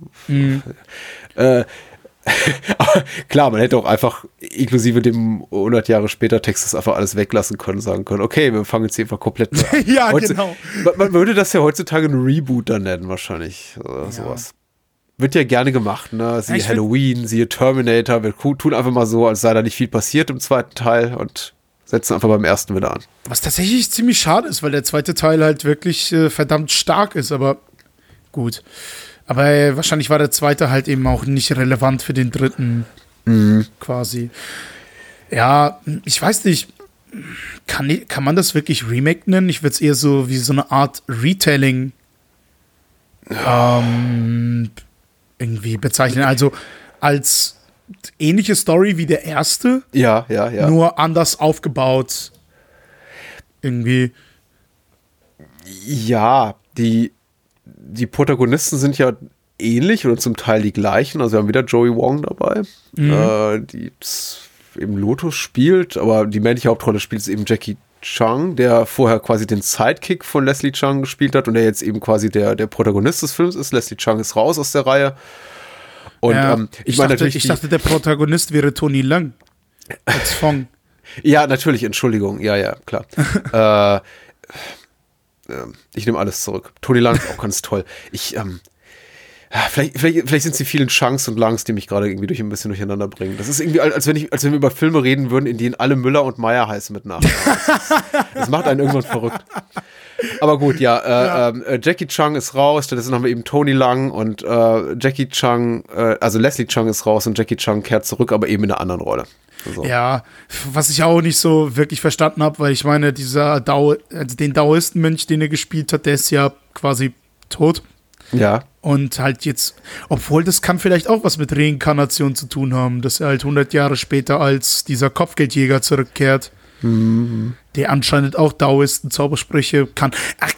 äh, aber klar, man hätte auch einfach inklusive dem 100 Jahre später Text das einfach alles weglassen können, sagen können, okay, wir fangen jetzt hier einfach komplett neu an. Ja, Heutzu- genau. Man, man würde das ja heutzutage ein Reboot dann nennen, wahrscheinlich. Oder sowas. Wird ja gerne gemacht, ne? Siehe find- Halloween, siehe Terminator. Wir tun einfach mal so, als sei da nicht viel passiert im zweiten Teil und setzen einfach beim ersten wieder an. Was tatsächlich ziemlich schade ist, weil der zweite Teil halt wirklich äh, verdammt stark ist, aber gut. Aber äh, wahrscheinlich war der zweite halt eben auch nicht relevant für den dritten quasi. Ja, ich weiß nicht. Kann, kann man das wirklich Remake nennen? Ich würde es eher so wie so eine Art Retelling ähm, irgendwie bezeichnen. Also als ähnliche Story wie der erste, Ja, ja, ja. nur anders aufgebaut. Irgendwie. Ja, die, die Protagonisten sind ja ähnlich oder zum Teil die gleichen. Also wir haben wieder Joey Wong dabei, äh, die eben Lotus spielt, aber die männliche Hauptrolle spielt eben Jackie Chung, der vorher quasi den Sidekick von Leslie Chung gespielt hat und der jetzt eben quasi der, der Protagonist des Films ist. Leslie Chung ist raus aus der Reihe. Und Ja, ähm, ich, ich, meine dachte, natürlich. ich dachte, der Protagonist wäre Tony Lang. Als Fong. Ja, natürlich, Entschuldigung. Ja, ja, klar. äh, äh, ich nehme alles zurück. Tony Lang ist auch ganz toll. Ich, ähm, ja, vielleicht, vielleicht, vielleicht sind es die vielen Chunks und Langs, die mich gerade irgendwie durch ein bisschen durcheinander bringen. Das ist irgendwie, als wenn, ich, als wenn wir über Filme reden würden, in denen alle Müller und Meier heißen mit Nachnamen. Das, ist, das macht einen irgendwann verrückt. Aber gut, ja, äh, Ähm, äh, Jackie Chung ist raus, stattdessen haben wir eben Tony Lang und äh, Jackie Chung, äh, also Leslie Chung ist raus und Jackie Chung kehrt zurück, aber eben in einer anderen Rolle. So. Ja, was ich auch nicht so wirklich verstanden habe, weil ich meine, dieser Dao, also den Daoistenmönch, den er gespielt hat, der ist ja quasi tot. ja. Und halt jetzt, obwohl das kann vielleicht auch was mit Reinkarnation zu tun haben, dass er halt 100 Jahre später als dieser Kopfgeldjäger zurückkehrt, der anscheinend auch Daoisten Zaubersprüche kann. Ach,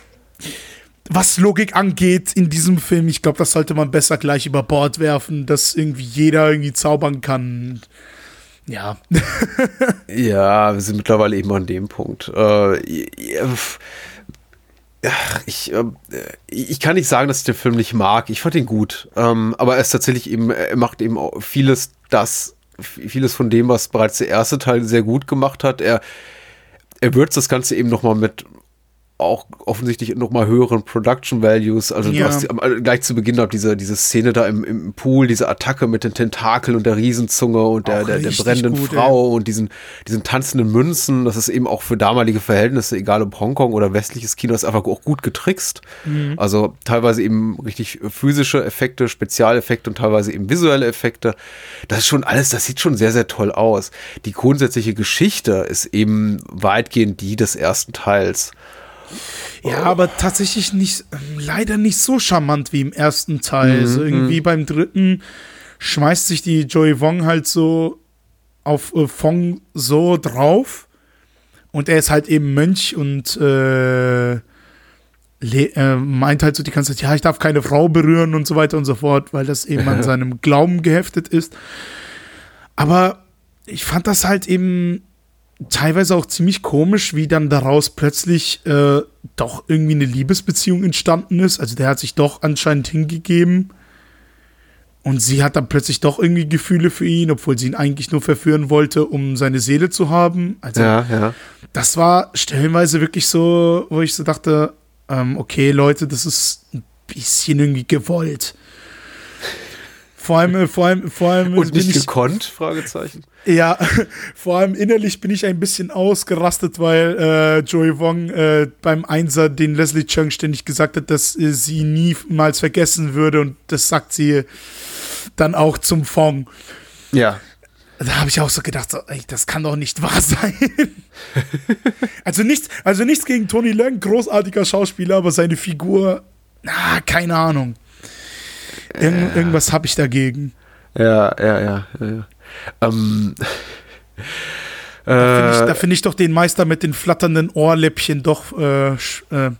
was Logik angeht in diesem Film, ich glaube, das sollte man besser gleich über Bord werfen, dass irgendwie jeder irgendwie zaubern kann. Ja, Ja, wir sind mittlerweile eben an dem Punkt. Äh, ich, äh, ich kann nicht sagen, dass ich den Film nicht mag. Ich fand ihn gut. Ähm, aber er ist tatsächlich eben, er macht eben vieles das, vieles von dem, was bereits der erste Teil sehr gut gemacht hat. Er, er würzt das Ganze eben nochmal mit auch offensichtlich nochmal höheren Production Values. Also du Ja. hast die, am- gleich zu Beginn diese, diese Szene da im, im Pool, diese Attacke mit den Tentakeln und der Riesenzunge und der, der, der brennenden gut, Frau und diesen, diesen tanzenden Münzen. Das ist eben auch für damalige Verhältnisse, egal ob Hongkong oder westliches Kino, ist einfach auch gut getrickst. Also teilweise eben richtig physische Effekte, Spezialeffekte und teilweise eben visuelle Effekte. Das ist schon alles, das sieht schon sehr, sehr toll aus. Die grundsätzliche Geschichte ist eben weitgehend die des ersten Teils. Ja, aber tatsächlich nicht, ähm, leider nicht so charmant wie im ersten Teil. Mhm, Also irgendwie beim dritten schmeißt sich die Joey Wong halt so auf äh, Fong so drauf. Und er ist halt eben Mönch und äh, äh, meint halt so die ganze Zeit, ja, ich darf keine Frau berühren und so weiter und so fort, weil das eben an seinem Glauben geheftet ist. Aber ich fand das halt eben teilweise auch ziemlich komisch, wie dann daraus plötzlich äh, doch irgendwie eine Liebesbeziehung entstanden ist. Also der hat sich doch anscheinend hingegeben. Und sie hat dann plötzlich doch irgendwie Gefühle für ihn, obwohl sie ihn eigentlich nur verführen wollte, um seine Seele zu haben. Also Ja, ja. das war stellenweise wirklich so, wo ich so dachte, ähm, okay, Leute, das ist ein bisschen irgendwie gewollt. Vor allem, äh, vor allem, vor allem Und nicht ich, gekonnt? Fragezeichen. ja, vor allem innerlich bin ich ein bisschen ausgerastet, weil äh, Joey Wong äh, beim Einser den Leslie Chung ständig gesagt hat, dass äh, sie niemals vergessen würde und das sagt sie dann auch zum Fong. Ja. Da habe ich auch so gedacht, so, ey, das kann doch nicht wahr sein. also, nichts, also nichts gegen Tony Leung, großartiger Schauspieler, aber seine Figur, na, keine Ahnung. Irgend, Irgendwas habe ich dagegen. Ja, ja, ja. ja, ja. Ähm, Da finde ich, äh, find ich doch den Meister mit den flatternden Ohrläppchen doch äh, äh,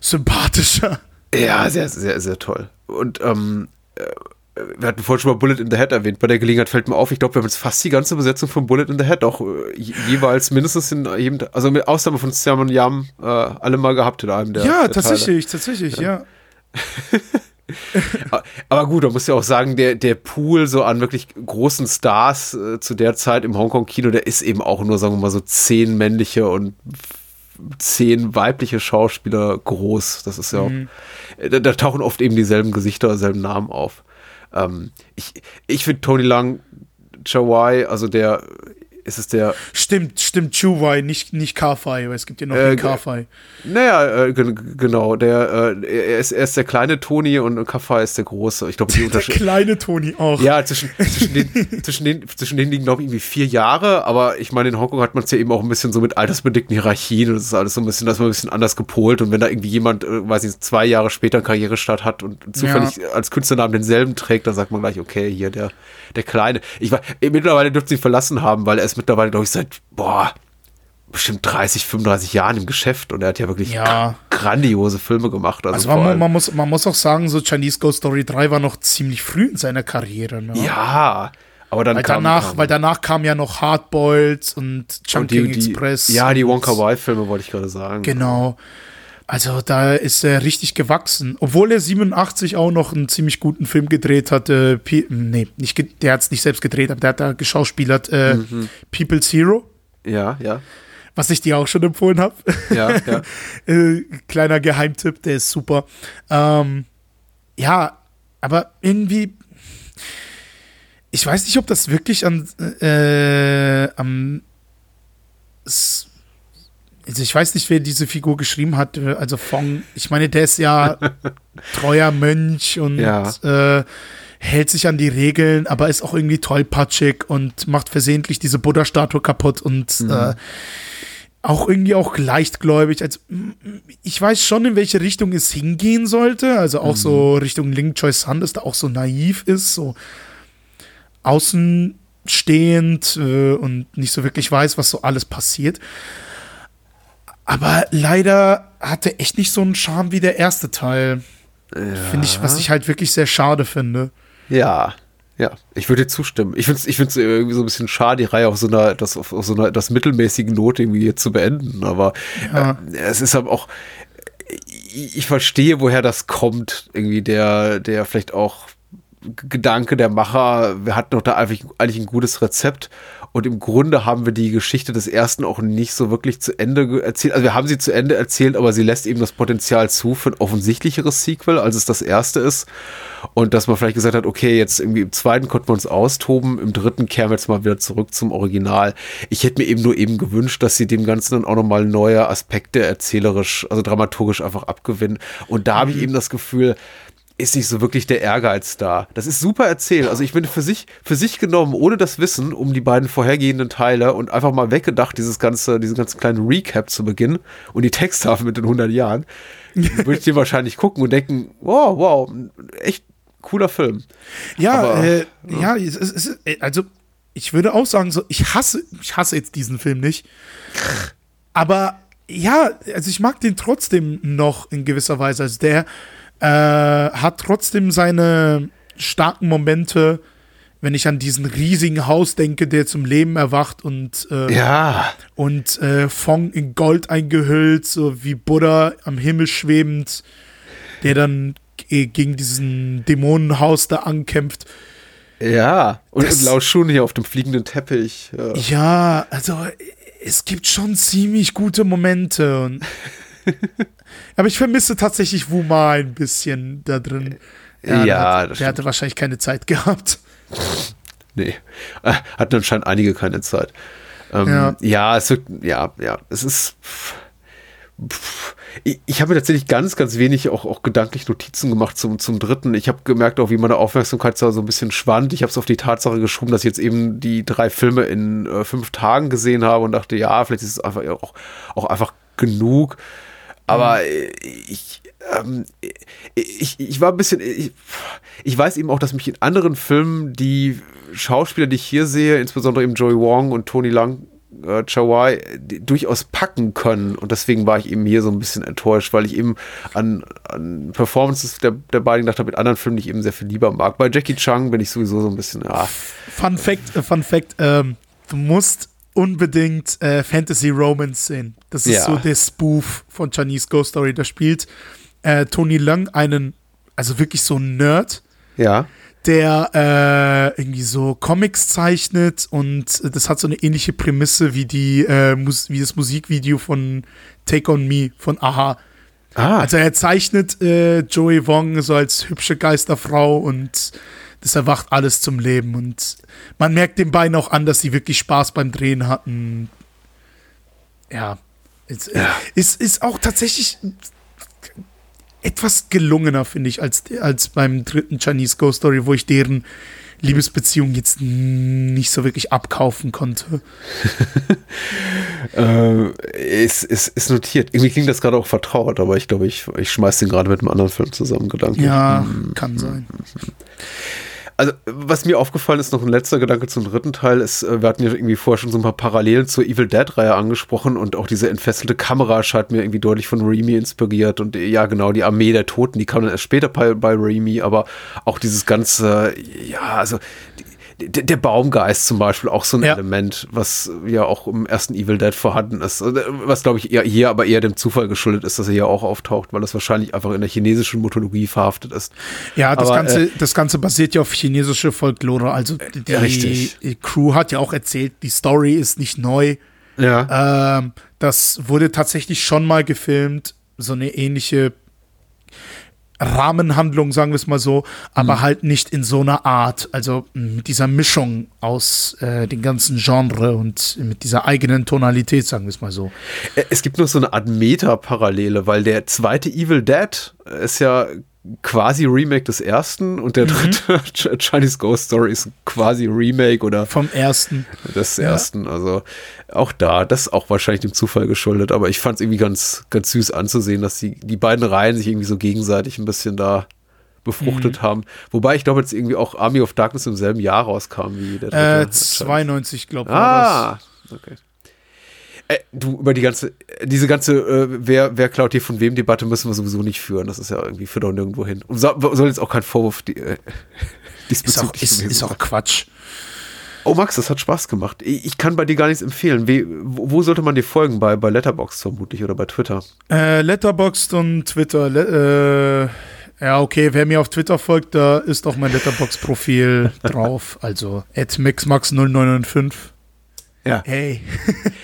sympathischer. ja, sehr, sehr, sehr toll. Und ähm, äh, wir hatten vorhin schon mal Bullet in the Head erwähnt. Bei der Gelegenheit fällt mir auf, ich glaube, wir haben jetzt fast die ganze Besetzung von Bullet in the Head auch äh, je- jeweils mindestens in jedem, also mit Ausnahme von Salmon Yam, äh, alle mal gehabt in einem der. ja, der tatsächlich, tatsächlich, ja. Teile. Aber gut, man muss ja auch sagen, der, der Pool so an wirklich großen Stars äh, zu der Zeit im Hongkong-Kino, der ist eben auch nur, sagen wir mal, so zehn männliche und zehn weibliche Schauspieler groß. Das ist ja auch, äh, da, da tauchen oft eben dieselben Gesichter, dieselben Namen auf. Ähm, ich ich finde Tony Lang, Chawai, also der, ist es der, Stimmt, stimmt, Chuwai, nicht, nicht Kafai, weil es gibt ja noch Äh, den Kafai. naja, äh, gen- genau, der, äh, er, ist, er ist der kleine Tony und Kaffa ist der große. Ich glaube, die Der Unterschied. kleine Toni auch. Ja, zwischen, zwischen, den, zwischen, den, zwischen denen liegen, glaube ich, irgendwie vier Jahre, aber ich meine, in Hongkong hat man es ja eben auch ein bisschen so mit altersbedingten Hierarchien und es ist alles so ein bisschen, das ist mal ein bisschen anders gepolt und wenn da irgendwie jemand, äh, weiß ich, zwei Jahre später einen Karrierestart hat und zufällig als Künstlernamen denselben trägt, dann sagt man gleich, okay, hier der, der Kleine. Ich war, mittlerweile dürfte sie ihn verlassen haben, weil er ist mittlerweile, glaube ich, seit, boah, bestimmt 30, 35 Jahren im Geschäft und er hat ja wirklich Ja. grandiose Filme gemacht. Also, Also man, man, muss, man muss auch sagen, so Chinese Ghost Story 3 war noch ziemlich früh in seiner Karriere. Ne? ja, aber dann Weil kam, danach, kam- weil danach kam ja noch Hardboiled und und Chunking Express. Ja, die Wonka Wai Filme wollte ich gerade sagen. Genau. Also da ist er richtig gewachsen. Obwohl er 87 auch noch einen ziemlich guten Film gedreht hatte. Pe nee, nicht der hat es nicht selbst gedreht, aber der hat da geschauspielert. Äh, Mhm. People's Hero, Ja, ja, was ich dir auch schon empfohlen habe. ja, ja. äh, kleiner Geheimtipp, der ist super. Ähm, ja, aber irgendwie, ich weiß nicht, ob das wirklich an, äh, am, also ich weiß nicht, wer diese Figur geschrieben hat, äh, also Fong, ich meine, der ist ja treuer Mönch und Ja. äh, hält sich an die Regeln, aber ist auch irgendwie tollpatschig und macht versehentlich diese Buddha-Statue kaputt und äh, auch irgendwie auch leichtgläubig. Also, ich weiß schon, in welche Richtung es hingehen sollte. Also auch so Richtung Ling Choi Sun, dass da auch so naiv ist, so außenstehend äh, und nicht so wirklich weiß, was so alles passiert. Aber leider hatte echt nicht so einen Charme wie der erste Teil. Finde ich, was ich halt wirklich sehr schade finde. Ja, ja, ich würde dir zustimmen. Ich finde es ich find's irgendwie so ein bisschen schade, die Reihe auf so einer, das, auf, auf so einer das mittelmäßigen Note irgendwie hier zu beenden. Aber Ja. äh, es ist aber auch, ich, ich verstehe, woher das kommt. Irgendwie der, der vielleicht auch Gedanke der Macher, wir hatten doch da eigentlich, eigentlich ein gutes Rezept. Und im Grunde haben wir die Geschichte des ersten auch nicht so wirklich zu Ende erzählt. Also wir haben sie zu Ende erzählt, aber sie lässt eben das Potenzial zu für ein offensichtlicheres Sequel, als es das erste ist. Und dass man vielleicht gesagt hat, okay, jetzt irgendwie im zweiten konnten wir uns austoben, im dritten kehren wir jetzt mal wieder zurück zum Original. Ich hätte mir eben nur eben gewünscht, dass sie dem Ganzen dann auch nochmal neue Aspekte erzählerisch, also dramaturgisch einfach abgewinnen. Und da habe ich eben das Gefühl, ist nicht so wirklich der Ehrgeiz da. Das ist super erzählt. Also ich bin für sich, für sich genommen, ohne das Wissen um die beiden vorhergehenden Teile und einfach mal weggedacht, dieses ganze, diesen ganzen kleinen Recap zu Beginn und die Texttafel mit den 100 Jahren, würde ich den wahrscheinlich gucken und denken, wow, wow, echt cooler Film. Ja, Aber, äh, ja, es, es, es, äh, also ich würde auch sagen, so, ich hasse, ich hasse jetzt diesen Film nicht. Aber ja, also ich mag den trotzdem noch in gewisser Weise. Also der äh, hat trotzdem seine starken Momente, wenn ich an diesen riesigen Haus denke, der zum Leben erwacht und äh, Ja, und äh, Fong in Gold eingehüllt, so wie Buddha am Himmel schwebend, der dann gegen diesen Dämonenhaus da ankämpft. ja. Und, Das- und Lao Shun hier auf dem fliegenden Teppich. Ja. Ja, also es gibt schon ziemlich gute Momente. Und Aber ich vermisse tatsächlich Wu Ma ein bisschen da drin. Ja, der, hat, der hatte wahrscheinlich keine Zeit gehabt. Nee. Äh, Hatten anscheinend einige keine Zeit. Ähm, ja. Ja. es wird, ja, ja, es ist. pff, pff. Ich, ich habe mir tatsächlich ganz, ganz wenig auch, auch gedanklich Notizen gemacht zum, zum dritten. Ich habe gemerkt auch, wie meine Aufmerksamkeit so ein bisschen schwand. Ich habe es auf die Tatsache geschoben, dass ich jetzt eben die drei Filme in äh, fünf Tagen gesehen habe und dachte, ja, vielleicht ist es einfach auch, auch einfach genug. Aber äh, ich, ähm, ich, ich war ein bisschen, ich, ich weiß eben auch, dass mich in anderen Filmen die Schauspieler, die ich hier sehe, insbesondere eben Joey Wong und Tony Lang, äh, Chawai, durchaus packen können. Und deswegen war ich eben hier so ein bisschen enttäuscht, weil ich eben an, an Performances der, der beiden gedacht habe, mit anderen Filmen, die ich eben sehr viel lieber mag. Bei Jackie Chung bin ich sowieso so ein bisschen, ja, Fun Fact, äh, Fun Fact, ähm, du musst unbedingt äh, Fantasy Romance sehen. Das ist Ja. so der Spoof von Chinese Ghost Story. Da spielt äh, Tony Leung einen, also wirklich so ein Nerd, ja, der äh, irgendwie so Comics zeichnet und das hat so eine ähnliche Prämisse wie die äh, wie das Musikvideo von Take on Me von Aha. ah, Also er zeichnet äh, Joey Wong so als hübsche Geisterfrau und das erwacht alles zum Leben und man merkt den beiden auch an, dass sie wirklich Spaß beim Drehen hatten. Ja, es äh, ist, ist auch tatsächlich etwas gelungener, finde ich, als, als beim dritten Chinese Ghost Story, wo ich deren Liebesbeziehung jetzt nicht so wirklich abkaufen konnte. äh, ist, ist, ist notiert. Irgendwie klingt das gerade auch vertraut, aber ich glaube, ich, ich schmeiß den gerade mit einem anderen Film zusammen, Gedanken. Ja, kann sein. Also, was mir aufgefallen ist, noch ein letzter Gedanke zum dritten Teil, ist, äh, wir hatten ja irgendwie vorher schon so ein paar Parallelen zur Evil Dead-Reihe angesprochen und auch diese entfesselte Kamera scheint mir irgendwie deutlich von Raimi inspiriert und äh, ja, genau, die Armee der Toten, die kam dann erst später bei, bei Raimi, aber auch dieses ganze, ja, also die, der, der Baumgeist zum Beispiel, auch so ein Ja. Element, was ja auch im ersten Evil Dead vorhanden ist, Also, was glaube ich eher hier aber eher dem Zufall geschuldet ist, dass er hier auch auftaucht, weil das wahrscheinlich einfach in der chinesischen Mythologie verhaftet ist. Ja, das, Aber, Ganze, äh, das Ganze basiert ja auf chinesische Folklore. Also die, Ja, richtig. die Crew hat ja auch erzählt, die Story ist nicht neu. Ja. Ähm, das wurde tatsächlich schon mal gefilmt, so eine ähnliche Rahmenhandlung, sagen wir es mal so, aber halt nicht in so einer Art, also mit dieser Mischung aus äh, den ganzen Genre und mit dieser eigenen Tonalität, sagen wir es mal so. Es gibt noch so eine Art Meta-Parallele, weil der zweite Evil Dead ist ja quasi Remake des ersten und der dritte Ch- Chinese Ghost Story ist quasi Remake oder Vom ersten. des ersten. Also auch da, das ist auch wahrscheinlich dem Zufall geschuldet, aber ich fand es irgendwie ganz, ganz süß anzusehen, dass die, die beiden Reihen sich irgendwie so gegenseitig ein bisschen da befruchtet haben. Wobei ich glaube jetzt irgendwie auch Army of Darkness im selben Jahr rauskam wie der Äh, dritte. 92, glaube ich. Ah, okay. Äh, du, über die ganze, diese ganze, äh, wer, wer klaut hier von wem Debatte müssen wir sowieso nicht führen. Das ist ja irgendwie, führt auch nirgendwo hin. Und so, soll jetzt auch kein Vorwurf die, äh, Ist auch, diesbezüglich ist, ist auch Quatsch. Oh Max, das hat Spaß gemacht. Ich, kann bei dir gar nichts empfehlen. Wie, wo, sollte man dir folgen? Bei, bei Letterboxd vermutlich oder bei Twitter? Äh, Letterboxd und Twitter. Le äh, ja, okay, wer mir auf Twitter folgt, da ist auch mein Letterboxd-Profil drauf. Also, mixmax0995. Ja. Hey.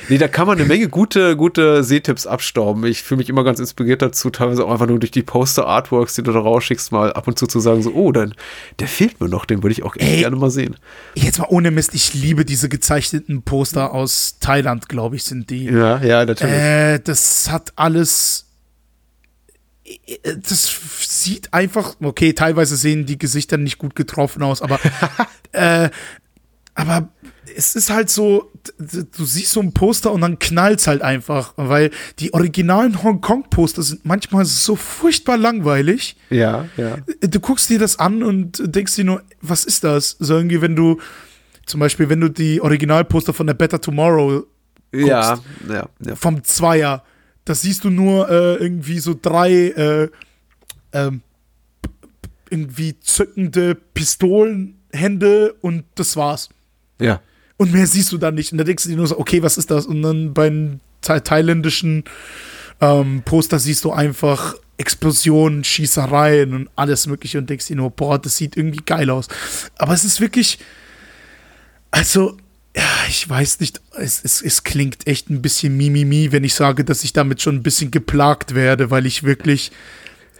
Nee, da kann man eine Menge gute, gute Sehtipps abstauben. Ich fühle mich immer ganz inspiriert dazu, teilweise auch einfach nur durch die Poster-Artworks, die du da rausschickst, mal ab und zu zu sagen, so, oh, dann, der fehlt mir noch, den würde ich auch echt Ey. gerne mal sehen. Jetzt mal ohne Mist, ich liebe diese gezeichneten Poster aus Thailand, glaube ich, sind die. Ja, ja, natürlich. Äh, das hat alles. äh, das sieht einfach, okay, teilweise sehen die Gesichter nicht gut getroffen aus, aber, äh, aber es ist halt so, du siehst so ein Poster und dann knallt's halt einfach, weil die originalen Hongkong-Poster sind manchmal so furchtbar langweilig. Ja, ja. Du guckst dir das an und denkst dir nur, was ist das? So irgendwie, wenn du, zum Beispiel, wenn du die Originalposter von der Better Tomorrow Ja, ja, ja. vom Zweier. Das siehst du nur äh, irgendwie so drei äh, ähm, irgendwie zückende Pistolenhände und das war's. Ja. Und mehr siehst du dann nicht. Und da denkst du dir nur so, okay, was ist das? Und dann beim tha thailändischen ähm, Poster siehst du einfach Explosionen, Schießereien und alles Mögliche und denkst dir nur, boah, das sieht irgendwie geil aus. Aber es ist wirklich, also, ja, ich weiß nicht, es, es, es klingt echt ein bisschen mimimi, wenn ich sage, dass ich damit schon ein bisschen geplagt werde, weil ich wirklich,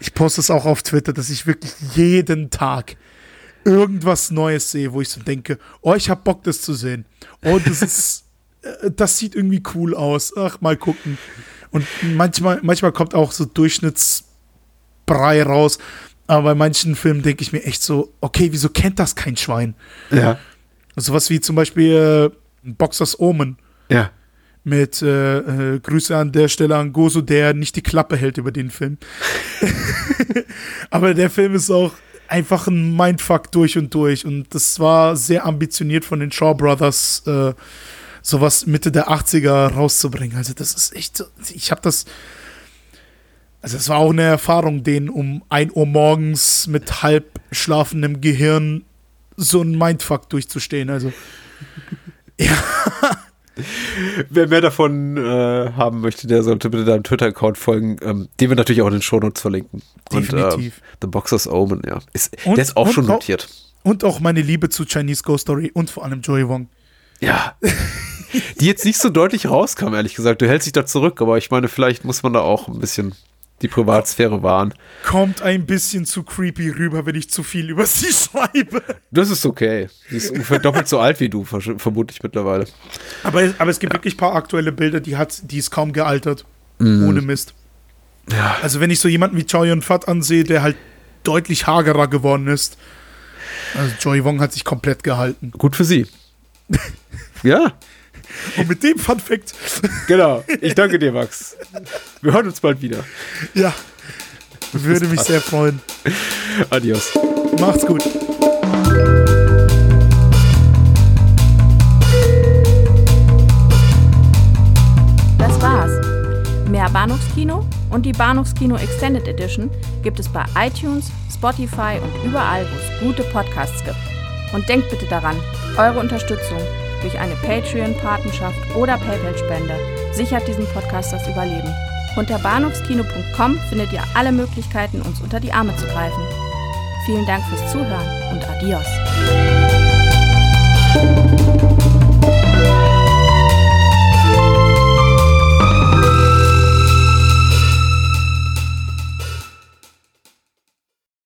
ich poste es auch auf Twitter, dass ich wirklich jeden Tag irgendwas Neues sehe, wo ich so denke, oh, ich hab Bock, das zu sehen. Oh, das ist, äh, das sieht irgendwie cool aus. Ach, mal gucken. Und manchmal, manchmal kommt auch so Durchschnittsbrei raus. Aber bei manchen Filmen denke ich mir echt so, okay, wieso kennt das kein Schwein? Ja. Sowas wie zum Beispiel äh, Boxers Omen Ja. mit äh, äh, Grüße an der Stelle an Gozo, der nicht die Klappe hält über den Film. Aber der Film ist auch einfach ein Mindfuck durch und durch. Und das war sehr ambitioniert von den Shaw Brothers, äh, sowas Mitte der 80er rauszubringen. Also das ist echt, ich habe das, also es war auch eine Erfahrung, den um 1 Uhr morgens mit halb schlafendem Gehirn so ein Mindfuck durchzustehen. Also Wer mehr davon äh, haben möchte, der sollte bitte deinem Twitter-Account folgen, ähm, den wir natürlich auch in den Shownotes verlinken. Definitiv. Und, äh, The Boxer's Omen, ja. Ist, Und- der ist auch schon auch- notiert. Und auch meine Liebe zu Chinese Ghost Story und vor allem Joey Wong. Ja. Die jetzt nicht so deutlich rauskam, ehrlich gesagt. Du hältst dich da zurück, aber ich meine, vielleicht muss man da auch ein bisschen die Privatsphäre wahren. Kommt ein bisschen zu creepy rüber, wenn ich zu viel über sie schreibe. Das ist okay. Die ist ungefähr doppelt so alt wie du, vermutlich mittlerweile. Aber, aber es gibt wirklich ein paar aktuelle Bilder, die hat, die ist kaum gealtert. Ohne Mist. Ja. Also wenn ich so jemanden wie Chow Yun Fat ansehe, der halt deutlich hagerer geworden ist. Also Joey Wong hat sich komplett gehalten. Gut für sie. ja, Und mit dem Fun Fact, genau. Ich danke dir, Max. Wir hören uns bald wieder. ja, würde mich sehr freuen. Adios. Macht's gut. Das war's. Mehr Bahnhofskino und die Bahnhofskino Extended Edition gibt es bei iTunes, Spotify und überall, wo es gute Podcasts gibt. Und denkt bitte daran, eure Unterstützung durch eine Patreon-Patenschaft oder PayPal-Spende sichert diesem Podcast das Überleben. Unter bahnhofskino.com findet ihr alle Möglichkeiten, uns unter die Arme zu greifen. Vielen Dank fürs Zuhören und adios.